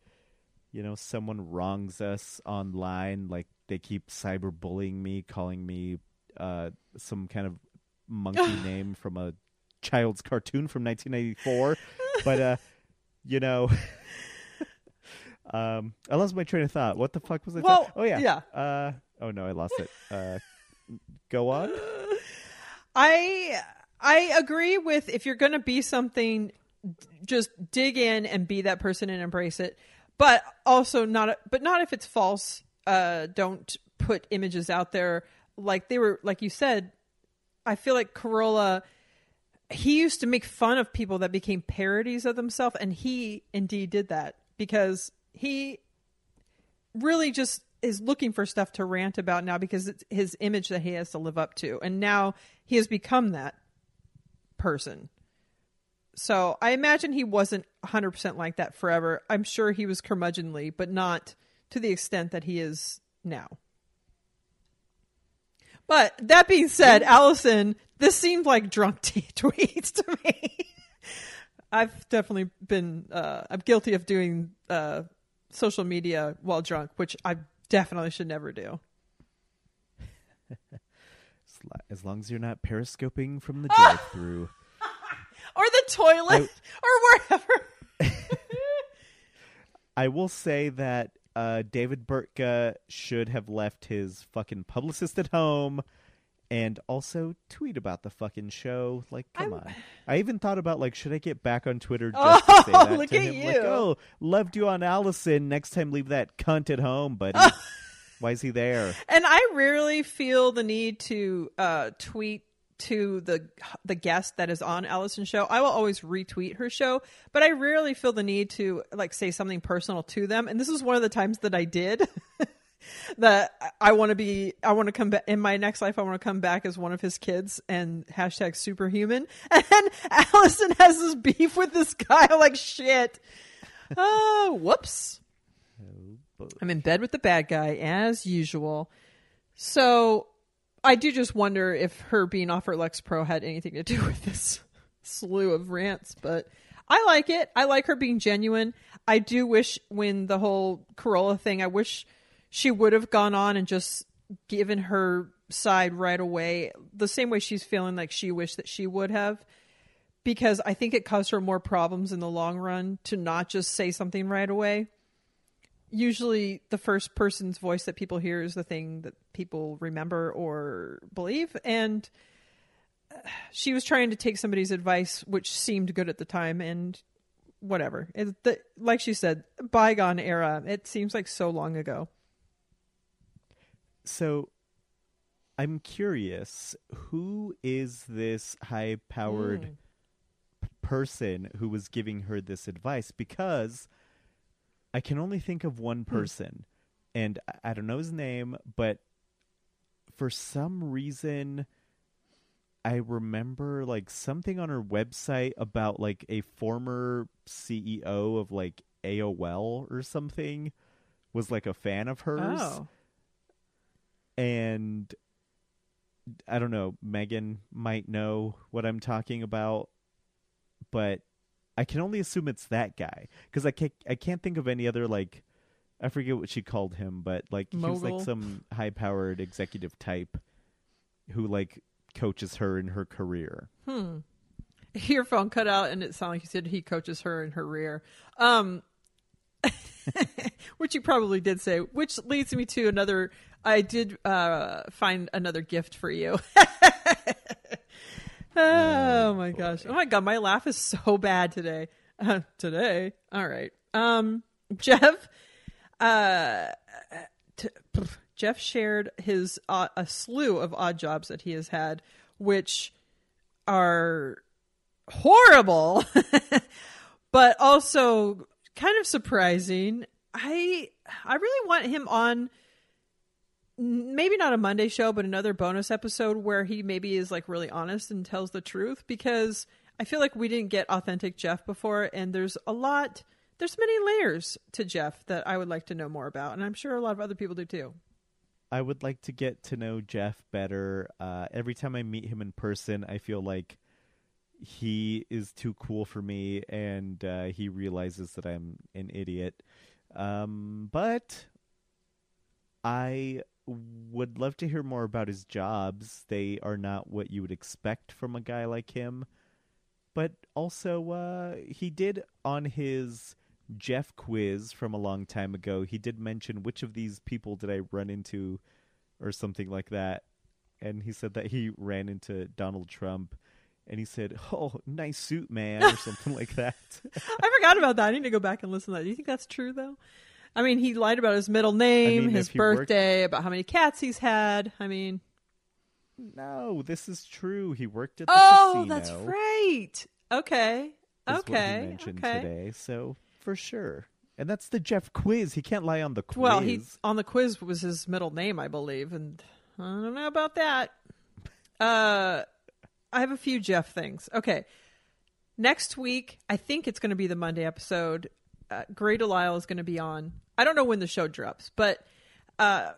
you know, someone wrongs us online, like they keep cyberbullying me, calling me uh, some kind of monkey name from a child's cartoon from 1994. but, uh, you know, um, I lost my train of thought. What the fuck was I? Well, talking- oh yeah, yeah. Uh, oh no, I lost it. Uh, go on. I I agree with if you're going to be something, d- just dig in and be that person and embrace it. But also not, but not if it's false. Uh, don't put images out there like they were, like you said. I feel like Carolla. He used to make fun of people that became parodies of themselves, and he indeed did that because he really just is looking for stuff to rant about now because it's his image that he has to live up to. And now he has become that person. So I imagine he wasn't 100% like that forever. I'm sure he was curmudgeonly, but not to the extent that he is now. But that being said, Alison, this seemed like drunk tea tweets to me. I've definitely been, uh, I'm guilty of doing uh, social media while drunk, which I definitely should never do. As As long as you're not periscoping from the drive-through. Or the toilet or wherever. I will say that uh, David Burtka should have left his fucking publicist at home and also tweet about the fucking show. Like, come I'm- on. I even thought about, like, should I get back on Twitter just to say Oh, that look to at him? you. Like, oh, loved you on Alison. Next time, leave that cunt at home, buddy. Why is he there? And I rarely feel the need to uh, tweet to the the guest that is on Alison's show. I will always retweet her show, but I rarely feel the need to like say something personal to them. And this is one of the times that I did. that I want to be, I want to come back in my next life. I want to come back as one of his kids and hashtag superhuman. And Alison has this beef with this guy. I'm like, shit. Oh, whoops. I'm in bed with the bad guy as usual. So I do just wonder if her being off her Lexapro had anything to do with this slew of rants, but I like it. I like her being genuine. I do wish when the whole Carolla thing, I wish she would have gone on and just given her side right away, the same way she's feeling like she wished that she would have. Because I think it caused her more problems in the long run to not just say something right away usually the first person's voice that people hear is the thing that people remember or believe and uh, she was trying to take somebody's advice which seemed good at the time and whatever it, the, like she said bygone era it seems like so long ago So, I'm curious, who is this high-powered Mm. p- person who was giving her this advice? Because I can only think of one hmm. person, and I- I don't know his name, but for some reason, I remember like something on her website about like a former CEO of like AOL or something was like a fan of hers. Oh. And I don't know, Megan might know what I'm talking about, but I can only assume it's that guy because I can't I can't think of any other like I forget what she called him, but like he was like some high powered executive type who like coaches her in her career. hmm. Your phone cut out and it sounded like you said he coaches her in her rear. Um which you probably did say which leads me to another i did uh find another gift for you oh my gosh. oh my god my laugh is so bad today. Uh, today. All right. Um jeff uh t- pff, jeff shared his uh, a slew of odd jobs that he has had which are horrible, but also kind of surprising. I I really want him on maybe not a Monday show, but another bonus episode where he maybe is like really honest and tells the truth because I feel like we didn't get authentic Jeff before and there's a lot there's many layers to Jeff that I would like to know more about and I'm sure a lot of other people do too. I would like to get to know Jeff better. Uh, every time I meet him in person, I feel like he is too cool for me, and uh, he realizes that I'm an idiot. Um, but I would love to hear more about his jobs. They are not what you would expect from a guy like him. But also, uh, he did on his Jeff quiz from a long time ago, he did mention which of these people did I run into or something like that. And he said that he ran into Donald Trump and he said, Oh, nice suit, man, or something like that. I forgot about that. I need to go back and listen to that. Do you think that's true though? I mean, he lied about his middle name, mean, his if he worked- birthday, about how many cats he's had. I mean, no, this is true. He worked at the oh, casino. that's right. Okay, is what okay, he mentioned okay. today. So for sure. And that's the Jeff quiz. He can't lie on the quiz. Well, he on the quiz was his middle name, I believe, and I don't know about that. Uh, I have a few Jeff things. Okay, next week, I think it's going to be the Monday episode. Uh, Grey DeLisle is going to be on. I don't know when the show drops, but uh,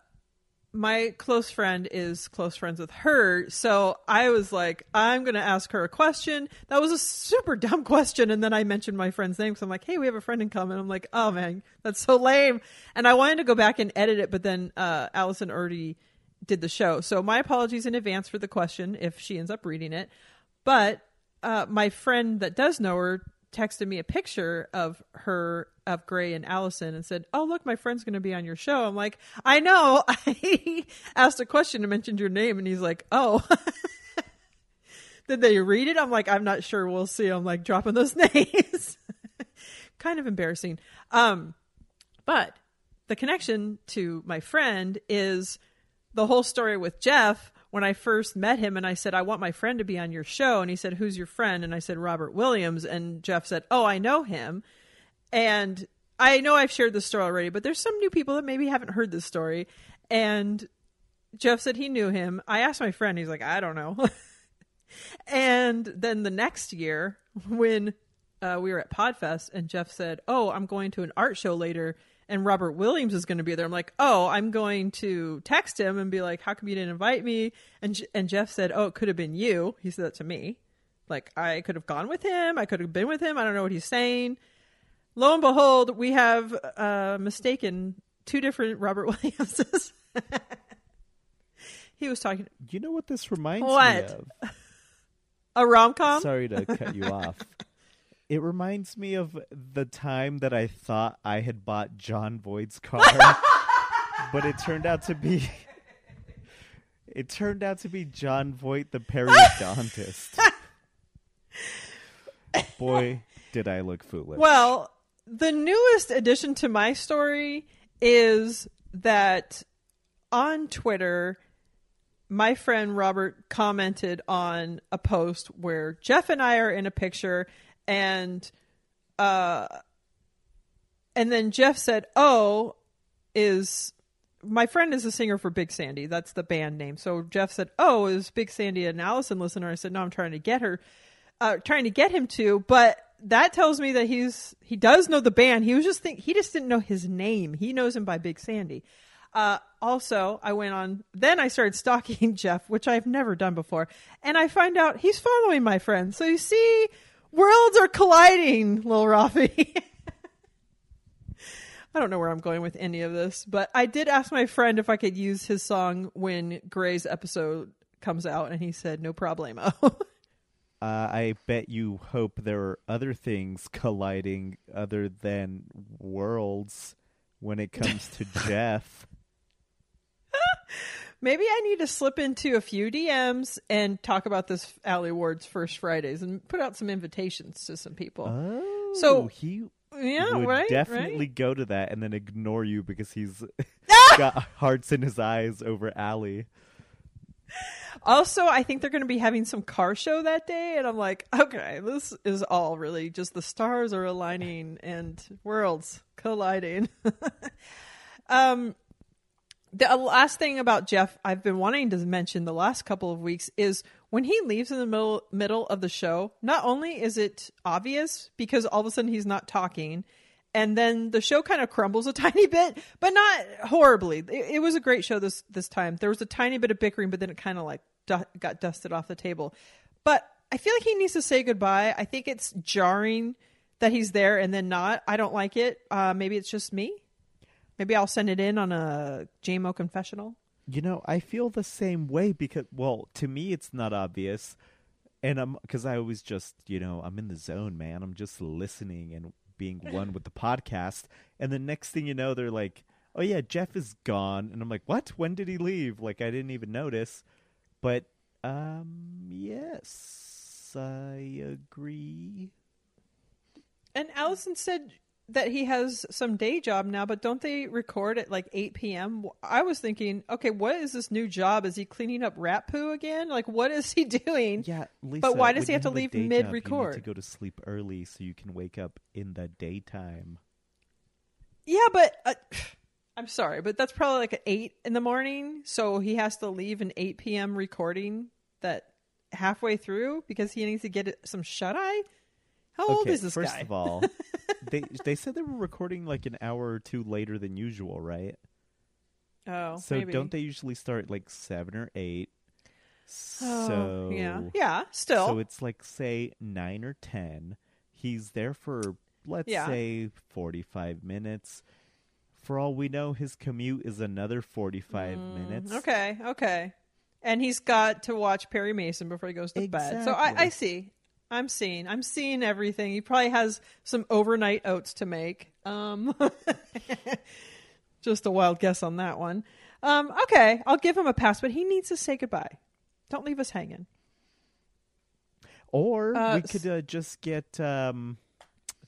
my close friend is close friends with her. So I was like, I'm going to ask her a question. That was a super dumb question. And then I mentioned my friend's name. So I'm like, hey, we have a friend in common. I'm like, oh man, that's so lame. And I wanted to go back and edit it, but then uh, Allison already did the show. So my apologies in advance for the question if she ends up reading it. But uh, my friend that does know her texted me a picture of her of Gray and Alison and said, "Oh, look, my friend's going to be on your show." I'm like, "I know." I asked a question and mentioned your name, and he's like, "Oh." Did they read it? I'm like, I'm not sure. We'll see. I'm like dropping those names. kind of embarrassing. Um, but the connection to my friend is the whole story with Jeff when I first met him and I said, I want my friend to be on your show. And he said, Who's your friend? And I said, Robert Williams. And Jeff said, Oh, I know him. And I know I've shared this story already, but there's some new people that maybe haven't heard this story. And Jeff said he knew him. I asked my friend, he's like, I don't know. and then the next year, when uh, we were at Podfest, and Jeff said, Oh, I'm going to an art show later and Robert Williams is going to be there. I'm like, oh, I'm going to text him and be like, how come you didn't invite me? And and Jeff said, oh, it could have been you. He said that to me. Like I could have gone with him. I could have been with him. I don't know what he's saying. Lo and behold, we have uh, mistaken two different Robert Williamses. he was talking You know what this reminds What? me of? a rom com. Sorry to cut you off. It reminds me of the time that I thought I had bought Jon Voight's car, but it turned out to be it turned out to be Jon Voight, the periodontist. Boy, did I look foolish. Well, the newest addition to my story is that on Twitter, my friend Robert commented on a post where Jeff and I are in a picture and uh and then Jeff said, "Oh, is my friend is a singer for Big Sandy. That's the band name." So Jeff said, "Oh, is Big Sandy an Alison listener?" I said, "No, I'm trying to get her uh trying to get him to, but that tells me that he's he does know the band. He was just think he just didn't know his name. He knows him by Big Sandy. Uh, also, I went on. Then I started stalking Jeff, which I've never done before, and I find out he's following my friend. So you see, worlds are colliding, Lil Rafi. I don't know where I'm going with any of this, but I did ask my friend if I could use his song when Gray's episode comes out, and he said no problemo. Uh, I bet you hope there are other things colliding other than worlds when it comes to Jeff. Maybe I need to slip into a few DMs and talk about this Allie Ward's First Fridays and put out some invitations to some people. Oh, So- he yeah, would right. definitely right? go to that and then ignore you because he's got hearts in his eyes over Allie. Also, I think they're going to be having some car show that day, and I'm like, okay, this is all really just the stars are aligning and worlds colliding. um, the last thing about Jeff I've been wanting to mention the last couple of weeks is when he leaves in the middle middle of the show. Not only is it obvious because all of a sudden he's not talking, and then the show kind of crumbles a tiny bit, but not horribly. It, it was a great show this this time. There was a tiny bit of bickering, but then it kind of like du- got dusted off the table. But I feel like he needs to say goodbye. I think it's jarring that he's there and then not. I don't like it. Uh, maybe it's just me. Maybe I'll send it in on a JMO confessional. You know, I feel the same way because, well, to me, it's not obvious. And I'm, because I always just, you know, I'm in the zone, man. I'm just listening and being one with the podcast. And the next thing you know, they're like, oh, yeah, Jeff is gone. And I'm like, what? When did he leave? Like, I didn't even notice. But, um, yes, I agree. And Alison said that he has some day job now, but don't they record at like 8 p.m.? I was thinking, okay, what is this new job? Is he cleaning up rat poo again? Like, what is he doing? Yeah, Lisa, But why does he have to a leave job, mid-record? To go to sleep early so you can wake up in the daytime. Yeah, but uh, I'm sorry, but that's probably like at 8 in the morning. So he has to leave an 8 p.m. recording that halfway through because he needs to get some shut eye. How old is this first guy? of all, they they said they were recording like an hour or two later than usual, right? Oh, So maybe. don't they usually start like seven or eight? Oh, So yeah, yeah. Still, So it's like say nine or ten. He's there for let's Yeah. say forty-five minutes. For all we know, his commute is another forty-five minutes. Mm, Okay, okay. And he's got to watch Perry Mason before he goes to bed. So I, I see. I'm seeing. I'm seeing everything. He probably has some overnight oats to make. Um, just a wild guess on that one. Um, okay, I'll give him a pass, but he needs to say goodbye. Don't leave us hanging. Or Uh, we could uh, just get um,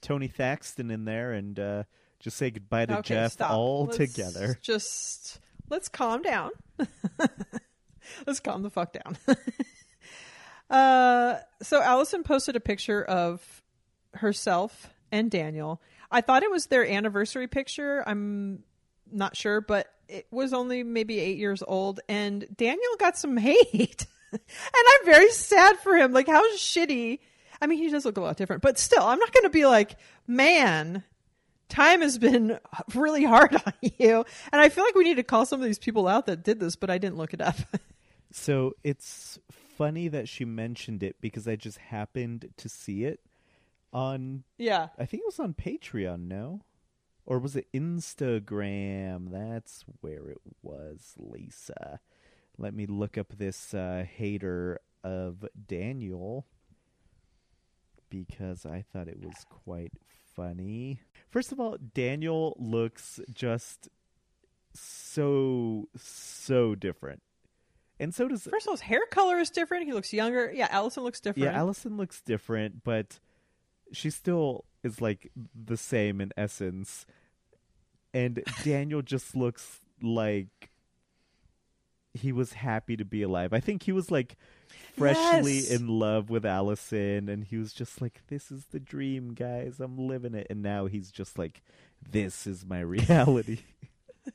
Tony Thaxton in there and uh, just say goodbye to okay, Jeff stop. all Let's together. Just let's calm down. let's calm the fuck down. uh, so Alison posted a picture of herself and Daniel. I thought it was their anniversary picture. I'm not sure, but it was only maybe eight years old, and Daniel got some hate. and I'm very sad for him. Like, how shitty. I mean, he does look a lot different, but still, I'm not going to be like, man, time has been really hard on you. And I feel like we need to call some of these people out that did this, but I didn't look it up. So it's funny that she mentioned it because I just happened to see it on yeah. I think it was on Patreon, no? Or was it Instagram? That's where it was, Lisa. Let me look up this uh, hater of Daniel because I thought it was quite funny. First of all, Daniel looks just so, so different. And so does First of all, his hair color is different. He looks younger. Yeah, Alison looks different. yeah, Alison looks different, but she still is like the same in essence. And Daniel just looks like he was happy to be alive. I think he was like freshly Yes. in love with Alison and he was just like this is the dream, guys. I'm living it. And now he's just like this is my reality.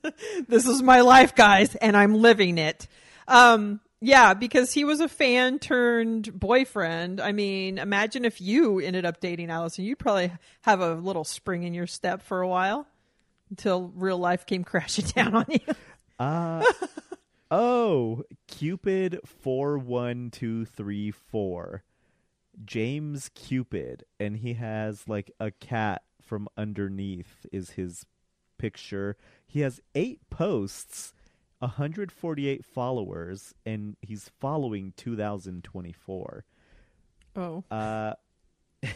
this is my life, guys, and I'm living it. Um, yeah, because he was a fan turned boyfriend. I mean, imagine if you ended up dating Alison. You'd probably have a little spring in your step for a while until real life came crashing down on you. Uh oh, Cupid four one two three four. James Cupid, and he has like a cat from underneath is his picture. He has eight posts, 148 followers, and he's following 2024. Oh. Uh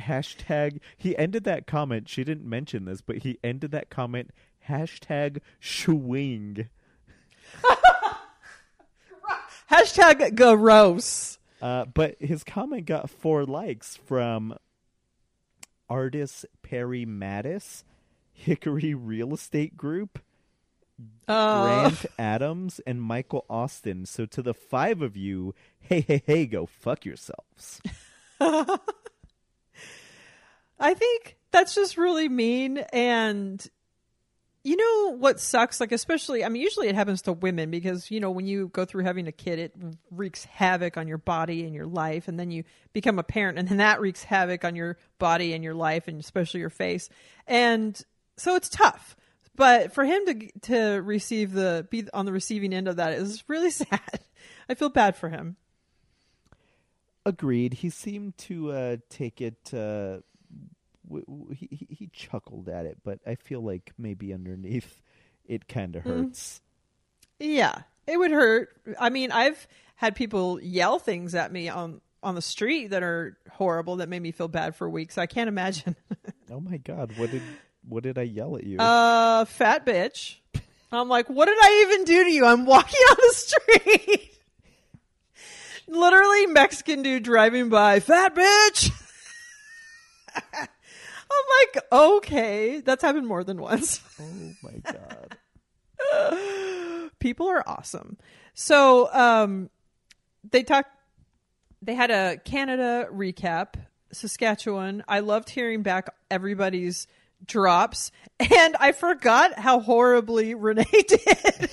hashtag he ended that comment she didn't mention this but he ended that comment hashtag swing Hashtag gross. uh, but his comment got four likes from artist perry mattis hickory real estate group Uh, grant adams and michael austin so to the five of you hey hey hey go fuck yourselves I think that's just really mean. And you know what sucks? Like, especially, I mean, usually it happens to women because, you know, when you go through having a kid, it wreaks havoc on your body and your life. And then you become a parent, and then that wreaks havoc on your body and your life, and especially your face. And so it's tough. But for him to to receive the be on the receiving end of that is really sad. I feel bad for him. Agreed. He seemed to uh, take it. Uh, w- w- he he- he chuckled at it, but I feel like maybe underneath, it kind of hurts. Yeah, it would hurt. I mean, I've had people yell things at me on on the street that are horrible that made me feel bad for weeks. I can't imagine. Oh my god! What did what did I yell at you? uh, fat bitch. I'm like, what did I even do to you? I'm walking on the street. Literally, Mexican dude driving by, fat bitch. I'm like, okay, that's happened more than once. oh my god! people are awesome. So um, they talked. They had a Canada recap, Saskatchewan. I loved hearing back everybody's drops, and I forgot how horribly Renee did. it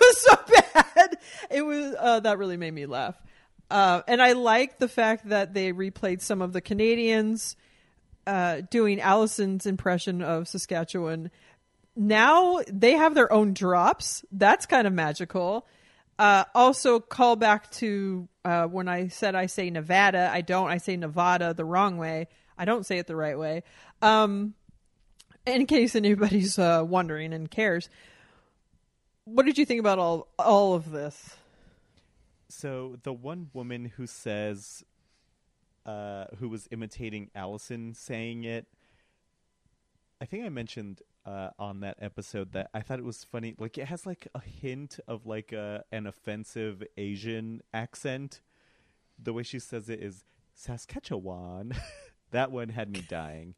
was so bad. It was uh, that really made me laugh. Uh, and I like the fact that they replayed some of the Canadians uh, doing Alison's impression of Saskatchewan now they have their own drops. That's kind of magical. Uh, also, call back to uh, when I said I say Nevada. I don't. I say Nevada the wrong way. I don't say it the right way. Um, in case anybody's uh, wondering and cares, what did you think about all all of this? So the one woman who says, uh, who was imitating Alison saying it, I think I mentioned uh, on that episode that I thought it was funny. Like it has like a hint of like a an offensive Asian accent. The way she says it is Saskatchewan. that one had me dying.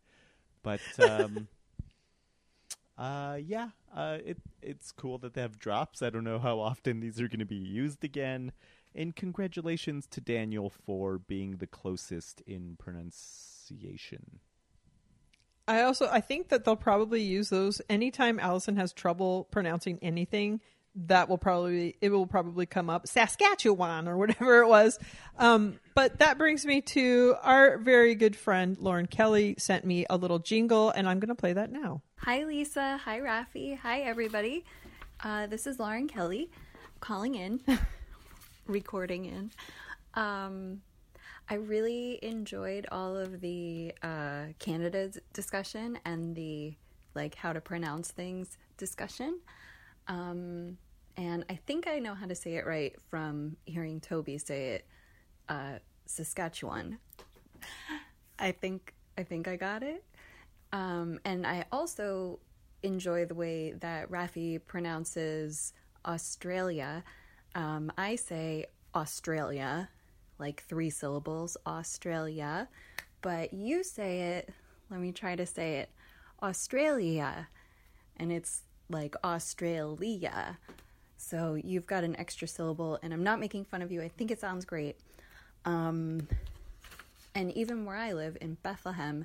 But um, uh, yeah, uh, it it's cool that they have drops. I don't know how often these are going to be used again. And congratulations to Daniel for being the closest in pronunciation. I also I think that they'll probably use those anytime Alison has trouble pronouncing anything. That will probably it will probably come up Saskatchewan or whatever it was. Um, but that brings me to our very good friend Lauren Kelly sent me a little jingle, and I'm going to play that now. Hi, Lisa. Hi, Rafi. Hi, everybody. Uh, this is Lauren Kelly calling in, recording in. Um, I really enjoyed all of the uh, Canada discussion and the like how to pronounce things discussion. Um, and I think I know how to say it right from hearing Toby say it. Uh, Saskatchewan. I think I think I got it. Um, and I also enjoy the way that Rafi pronounces Australia. Um, I say Australia, like three syllables, Australia, but you say it, let me try to say it, Australia, and it's like Australia. So you've got an extra syllable, and I'm not making fun of you. I think it sounds great. Um, and even where I live in Bethlehem,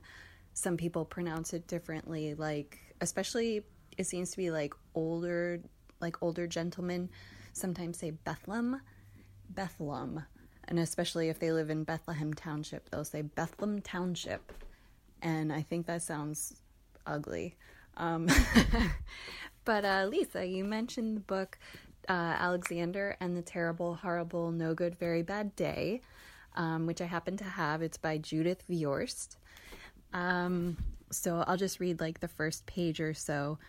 some people pronounce it differently. Like, especially, it seems to be like older, like older gentlemen sometimes say Bethlehem, Bethlehem. And especially if they live in Bethlehem Township, they'll say Bethlehem Township. And I think that sounds ugly. Um, but uh, Lisa, you mentioned the book uh, Alexander and the Terrible, Horrible, No Good, Very Bad Day, um, which I happen to have. It's by Judith Viorst. Um, so I'll just read like the first page or so.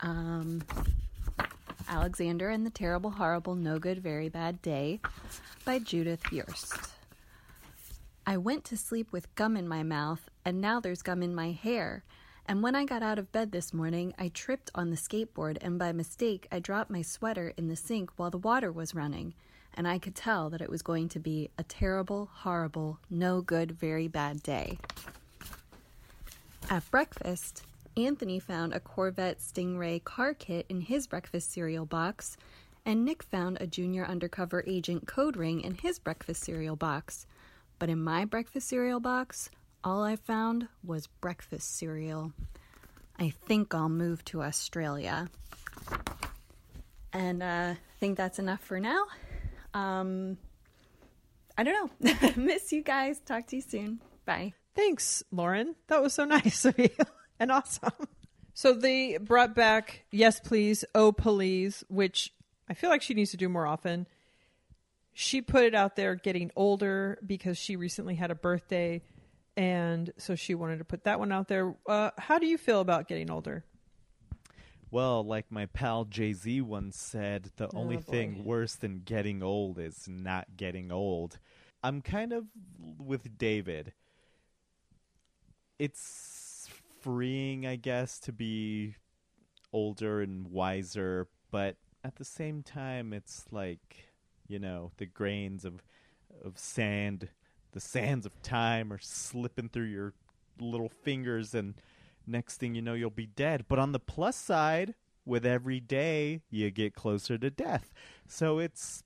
Um, Alexander and the Terrible, Horrible, No Good, Very Bad Day by Judith Viorst. I went to sleep with gum in my mouth, and now there's gum in my hair. And when I got out of bed this morning, I tripped on the skateboard, and by mistake, I dropped my sweater in the sink while the water was running. And I could tell that it was going to be a terrible, horrible, no good, very bad day. At breakfast, Anthony found a Corvette Stingray car kit in his breakfast cereal box, and Nick found a junior undercover agent code ring in his breakfast cereal box. But in my breakfast cereal box, all I found was breakfast cereal. I think I'll move to Australia. And uh, I think that's enough for now. Um, I don't know. Miss you guys. Talk to you soon. Bye. Thanks, Lauren. That was so nice of you and awesome. So they brought back Yes Please, Oh Please, which I feel like she needs to do more often. She put it out there getting older because she recently had a birthday and so she wanted to put that one out there. Uh, how do you feel about getting older? Well, like my pal Jay Z once said, the only Oh, boy. thing worse than getting old is not getting old. I'm kind of with David. It's freeing, I guess, to be older and wiser, but at the same time, it's like, you know, the grains of of sand, the sands of time are slipping through your little fingers and next thing you know you'll be dead but on the plus side with every day you get closer to death so it's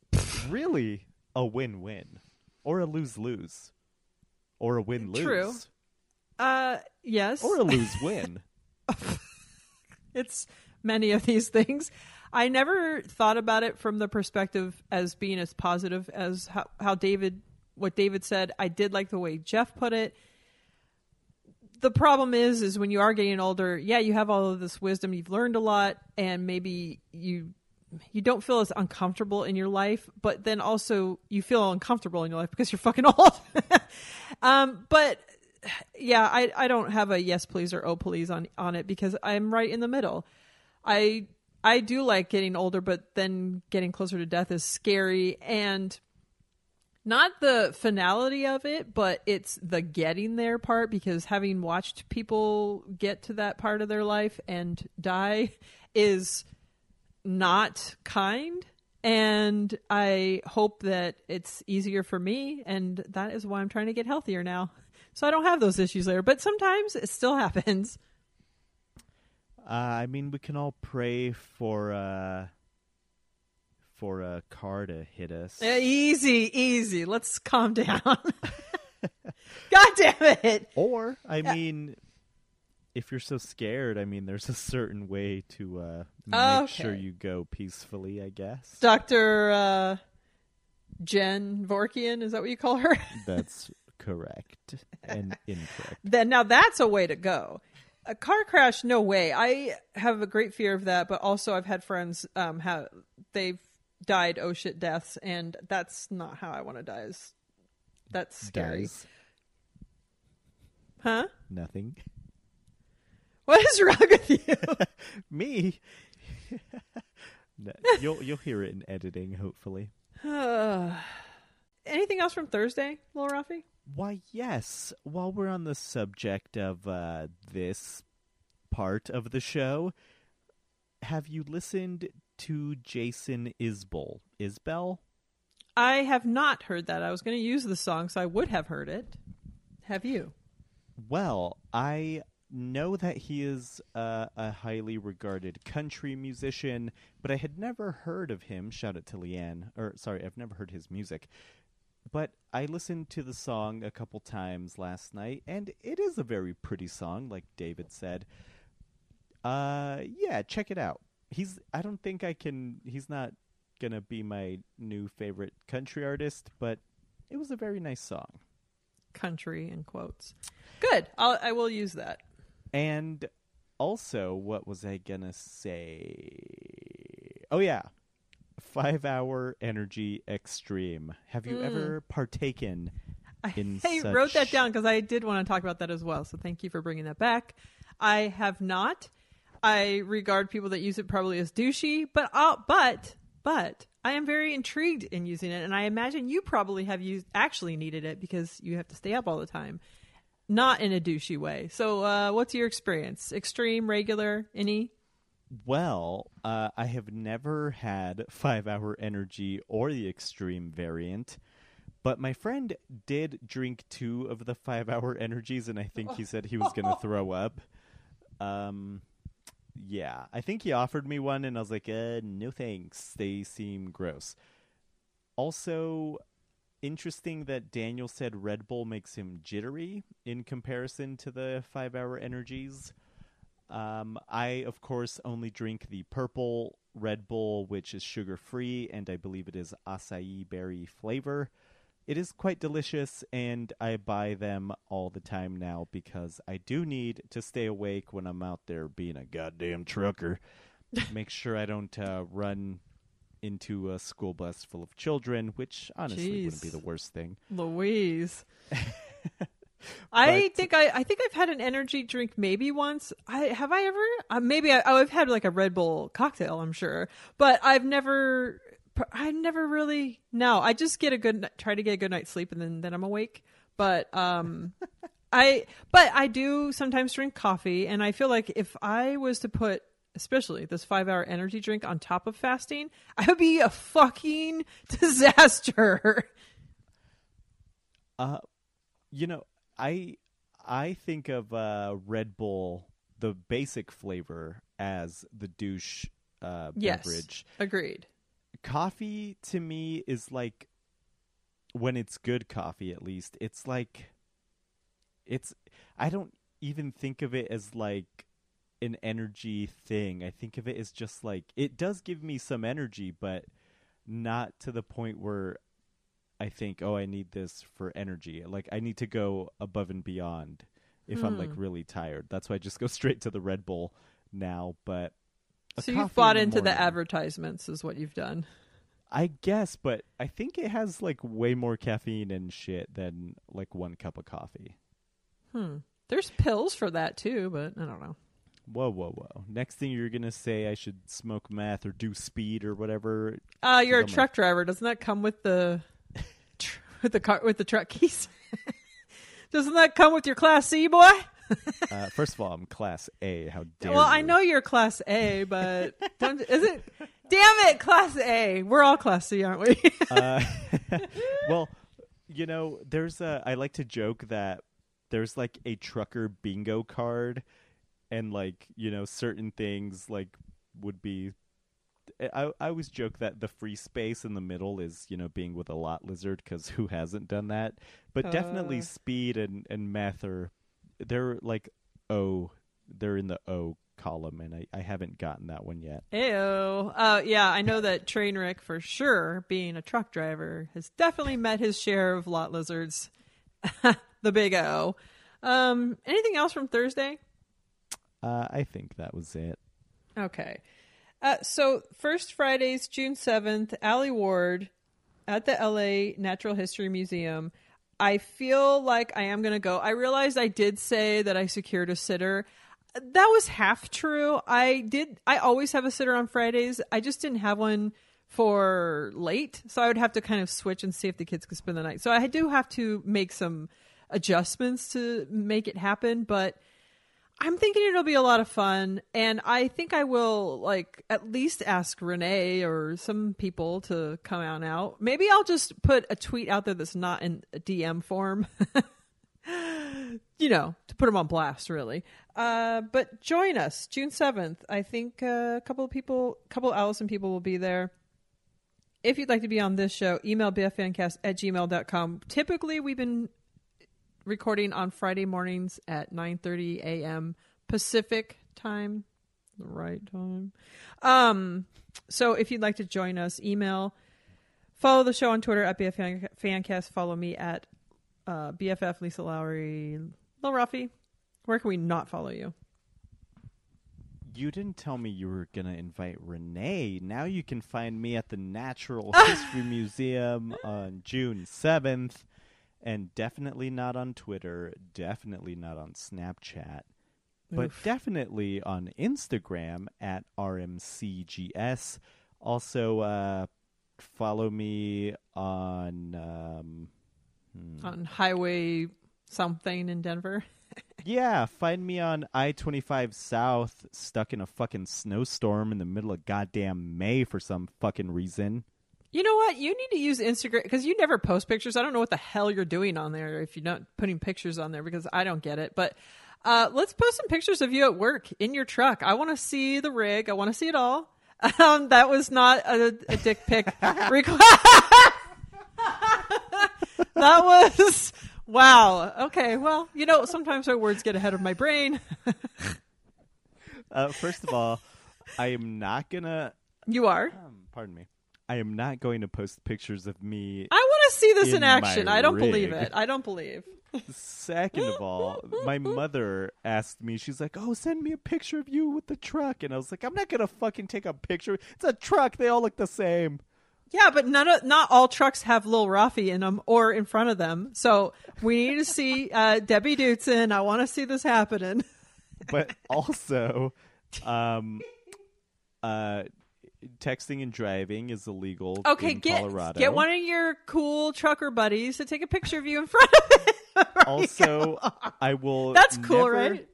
really a win-win or a lose-lose or a win-lose True. Uh, yes. or a lose-win it's many of these things. I never thought about it from the perspective as being as positive as how, how David, what David said. I did like the way Jeff put it. the problem is is when you are getting older yeah you have all of this wisdom you've learned a lot and maybe you you don't feel as uncomfortable in your life but then also you feel uncomfortable in your life because you're fucking old um but yeah i i don't have a yes please or oh please on on it because i'm right in the middle i i do like getting older but then getting closer to death is scary and not the finality of it, but it's the getting there part because having watched people get to that part of their life and die is not kind. And I hope that it's easier for me. And that is why I'm trying to get healthier now. So I don't have those issues later. But sometimes it still happens. Uh, I mean, we can all pray for uh, for a car to hit us. Uh, easy, easy. Let's calm down. God damn it. Or, I mean, if you're so scared, I mean, there's a certain way to uh, make sure you go peacefully. I guess Dr. Uh, Jen Vorkian, is that what you call her? that's correct and incorrect. then now that's a way to go. A car crash, no way. I have a great fear of that, but also I've had friends um have they've died oh shit deaths, and that's not how I want to die. Is that's scary, Dies. huh? Nothing. What is wrong with you? Me. No, you'll you'll hear it in editing, hopefully. Anything else from Thursday, Lil Rafi? Why, yes. While we're on the subject of uh, this part of the show, have you listened to Jason Isbell? Isbell? I have not heard that. I was going to use the song, so I would have heard it. Have you? Well, I know that he is uh, a highly regarded country musician, but I had never heard of him. Shout out to Leanne. Or, sorry, I've never heard his music. But I listened to the song a couple times last night, and it is a very pretty song, like David said. Uh, yeah, check it out. He's. I don't think I can. He's not gonna be my new favorite country artist, but it was a very nice song. Country in quotes. Good. I'll, I will use that. And also, what was I gonna say? Oh yeah, five hour energy extreme. Have you mm. ever partaken in? I such... wrote that down because I did want to talk about that as well. So thank you for bringing that back. I have not. I regard people that use it probably as douchey, but uh, but but I am very intrigued in using it, and I imagine you probably have used actually needed it because you have to stay up all the time, not in a douchey way. So, uh, what's your experience? Extreme, regular, any? Well, uh, I have never had five hour energy or the extreme variant. But my friend did drink two of the five hour energies, and I think he said he was going to throw up. Um, yeah, I think he offered me one, and I was like, uh, no thanks. They seem gross. Also, interesting that Daniel said Red Bull makes him jittery in comparison to the five hour energies. Um, I, of course, only drink the purple Red Bull, which is sugar free, and I believe it is acai berry flavor. It is quite delicious, and I buy them all the time now because I do need to stay awake when I'm out there being a goddamn trucker. Make sure I don't uh, run into a school bus full of children, which honestly wouldn't be the worst thing. Louise. I But- think I, I think I've had an energy drink maybe once. I have I ever uh, maybe I, I've had like a Red Bull cocktail. I'm sure, but I've never I never really no. I just get a good try to get a good night's sleep and then then I'm awake. But um, I but I do sometimes drink coffee, and I feel like if I was to put especially this five hour energy drink on top of fasting, I would be a fucking disaster. Uh, you know, I I think of uh, Red Bull, the basic flavor, as the douche uh, yes, beverage. agreed. Coffee to me is like when it's good coffee. At least it's like it's. I don't even think of it as like an energy thing. I think of it as just like it does give me some energy, but not to the point where I think, oh, I need this for energy. Like I need to go above and beyond. if I'm like hmm. really tired. That's why I just go straight to the Red Bull now. But So you've bought in into the advertisements, is what you've done. I guess, but I think it has like way more caffeine and shit than like one cup of coffee. Hmm. There's pills for that too, but I don't know. Whoa, whoa, whoa! Next thing you're gonna say, I should smoke meth or do speed or whatever. Uh, you're a I'm truck driver. Doesn't that come with the tr- with the car with the truck keys? Doesn't that come with your Class C, boy? Uh, first of all, I'm Class A. How dare well, I know you're Class A, but don't is it? Damn it, Class A. We're all Class C, aren't we? uh, well, you know, there's a. I like to joke that there's like a trucker bingo card, and like you know, certain things like would be. I I always joke that the free space in the middle is you know being with a lot lizard because who hasn't done that? But definitely Uh. speed and and meth are they're like O. They're in the O column, and I I haven't gotten that one yet. Ew. Uh, yeah, I know that Trainwreck for sure, being a truck driver, has definitely met his share of lot lizards. the big O. Um, anything else from Thursday? Uh, I think that was it. Okay. Uh, so first Friday's June seventh, Allie Ward at the LA Natural History Museum. I feel like I am going to go. I realized I did say that I secured a sitter. That was half true. I did. I always have a sitter on Fridays. I just didn't have one for late, so I would have to kind of switch and see if the kids could spend the night. So I do have to make some adjustments to make it happen, but I'm thinking it'll be a lot of fun, and I think I will like at least ask Renee or some people to come on out. Maybe I'll just put a tweet out there that's not in a DM form. you know, to put them on blast, really. Uh, but join us June seventh. I think uh, a couple of people, a couple of Alison people will be there. If you'd like to be on this show, email bffancast at gmail.com. Typically, we've been recording on Friday mornings at 9:30 a.m. Pacific time, the right time. Um, so if you'd like to join us, email, follow the show on Twitter at bffancast. Follow me at uh, BFF Lisa Lawrie, Lil Rafi. Where can we not follow you? You didn't tell me you were gonna invite Renee. Now you can find me at the Natural History Museum on June seventh, and definitely not on Twitter. Definitely not on Snapchat, but Oof. definitely on Instagram at rmcgs. Also, uh, follow me on. Um, hmm. On Highway something in Denver. Yeah, find me on I 25 South, stuck in a fucking snowstorm in the middle of goddamn May for some fucking reason. You know what? You need to use Instagram because you never post pictures. I don't know what the hell you're doing on there if you're not putting pictures on there because I don't get it. But uh, let's post some pictures of you at work in your truck. I want to see the rig. I want to see it all. Um, that was not a, a dick pic request. that was wow. Okay, well, you know, sometimes my words get ahead of my brain. Uh, first of all, I am not gonna. you are. Um, pardon me. I am not going to post pictures of me. I want to see this in, In action. I don't believe it. I don't believe. Second of all, my mother asked me, she's like, "Oh, send me a picture of you with the truck," and I was like, "I'm not gonna fucking take a picture. It's a truck. They all look the same." Yeah, but none of, not all trucks have Lil Rafi in them or in front of them. So we need to see uh, Debbie Dutzen. I want to see this happening. but also um uh texting and driving is illegal Okay, in get Colorado. get one of your cool trucker buddies to take a picture of you in front of it. also I will That's cool, never- right?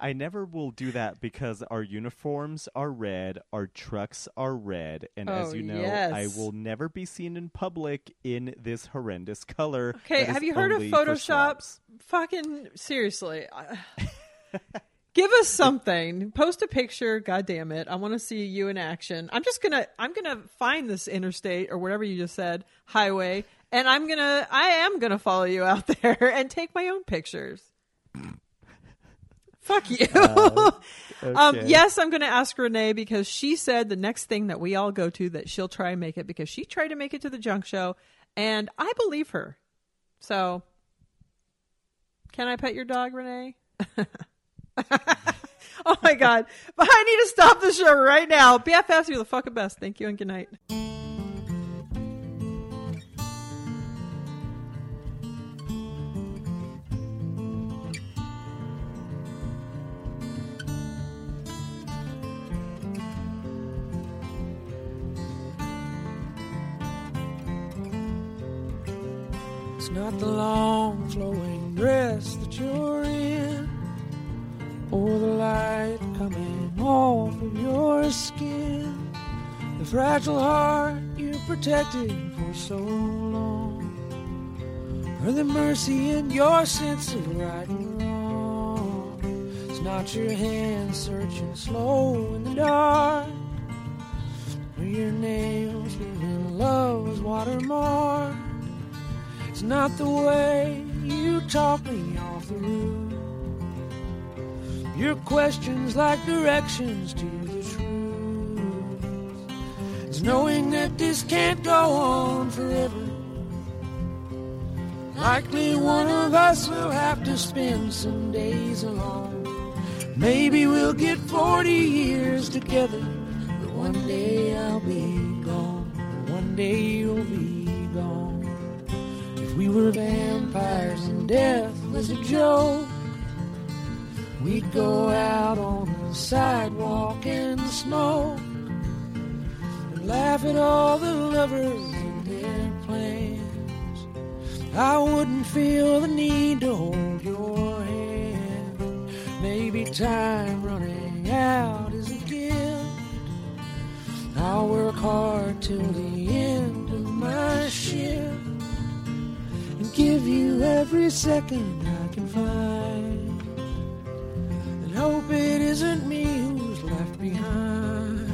I never will do that because our uniforms are red, our trucks are red, and as Oh, you know, yes. I will never be seen in public in this horrendous color. Okay, have you heard of Photoshop? Fucking seriously. Give us something. Post a picture. God damn it! I want to see you in action. I'm just gonna. I'm gonna find this interstate or whatever you just said highway, and I'm gonna. I am gonna follow you out there and take my own pictures. Fuck you. um, okay. yes, I'm going to ask Renee because she said the next thing that we all go to that she'll try and make it because she tried to make it to the junk show, and I believe her. So Can I pet your dog, Renee? oh my god. But I need to stop the show right now. BFFs, you're the fucking best. Thank you and good night. It's not the long flowing dress that you're in, or the light coming off of your skin, the fragile heart you protected for so long, or the mercy in your sense of right and wrong. It's not your hand searching slow in the dark, or your nails leaving love's watermark. It's not the way you talk me off the roof. Your questions like directions to the truth. It's knowing that this can't go on forever. Likely one of us will have to spend some days alone. Maybe we'll get 40 years together. But one day I'll be gone. One day you'll be gone. If we were vampires and death was a joke, we'd go out on the sidewalk in the snow and laugh at all the lovers and their plans. I wouldn't feel the need to hold your hand. Maybe time running out is a gift. I'll work hard till the end of my shift and give you every second I can find. Hope it isn't me who's left behind.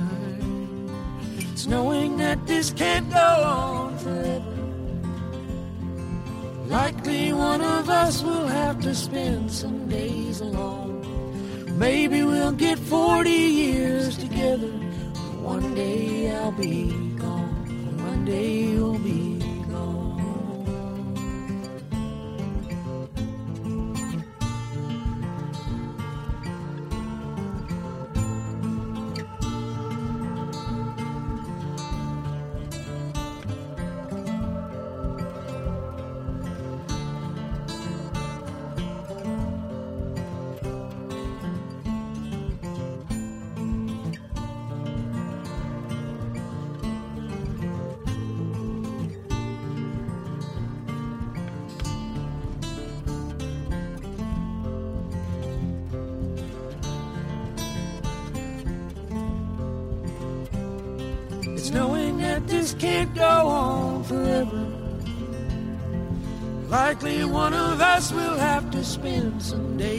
It's knowing that this can't go on forever. Likely one of us will have to spend some days alone. Maybe we'll get 40 years together. One day I'll be gone. One day you'll be spend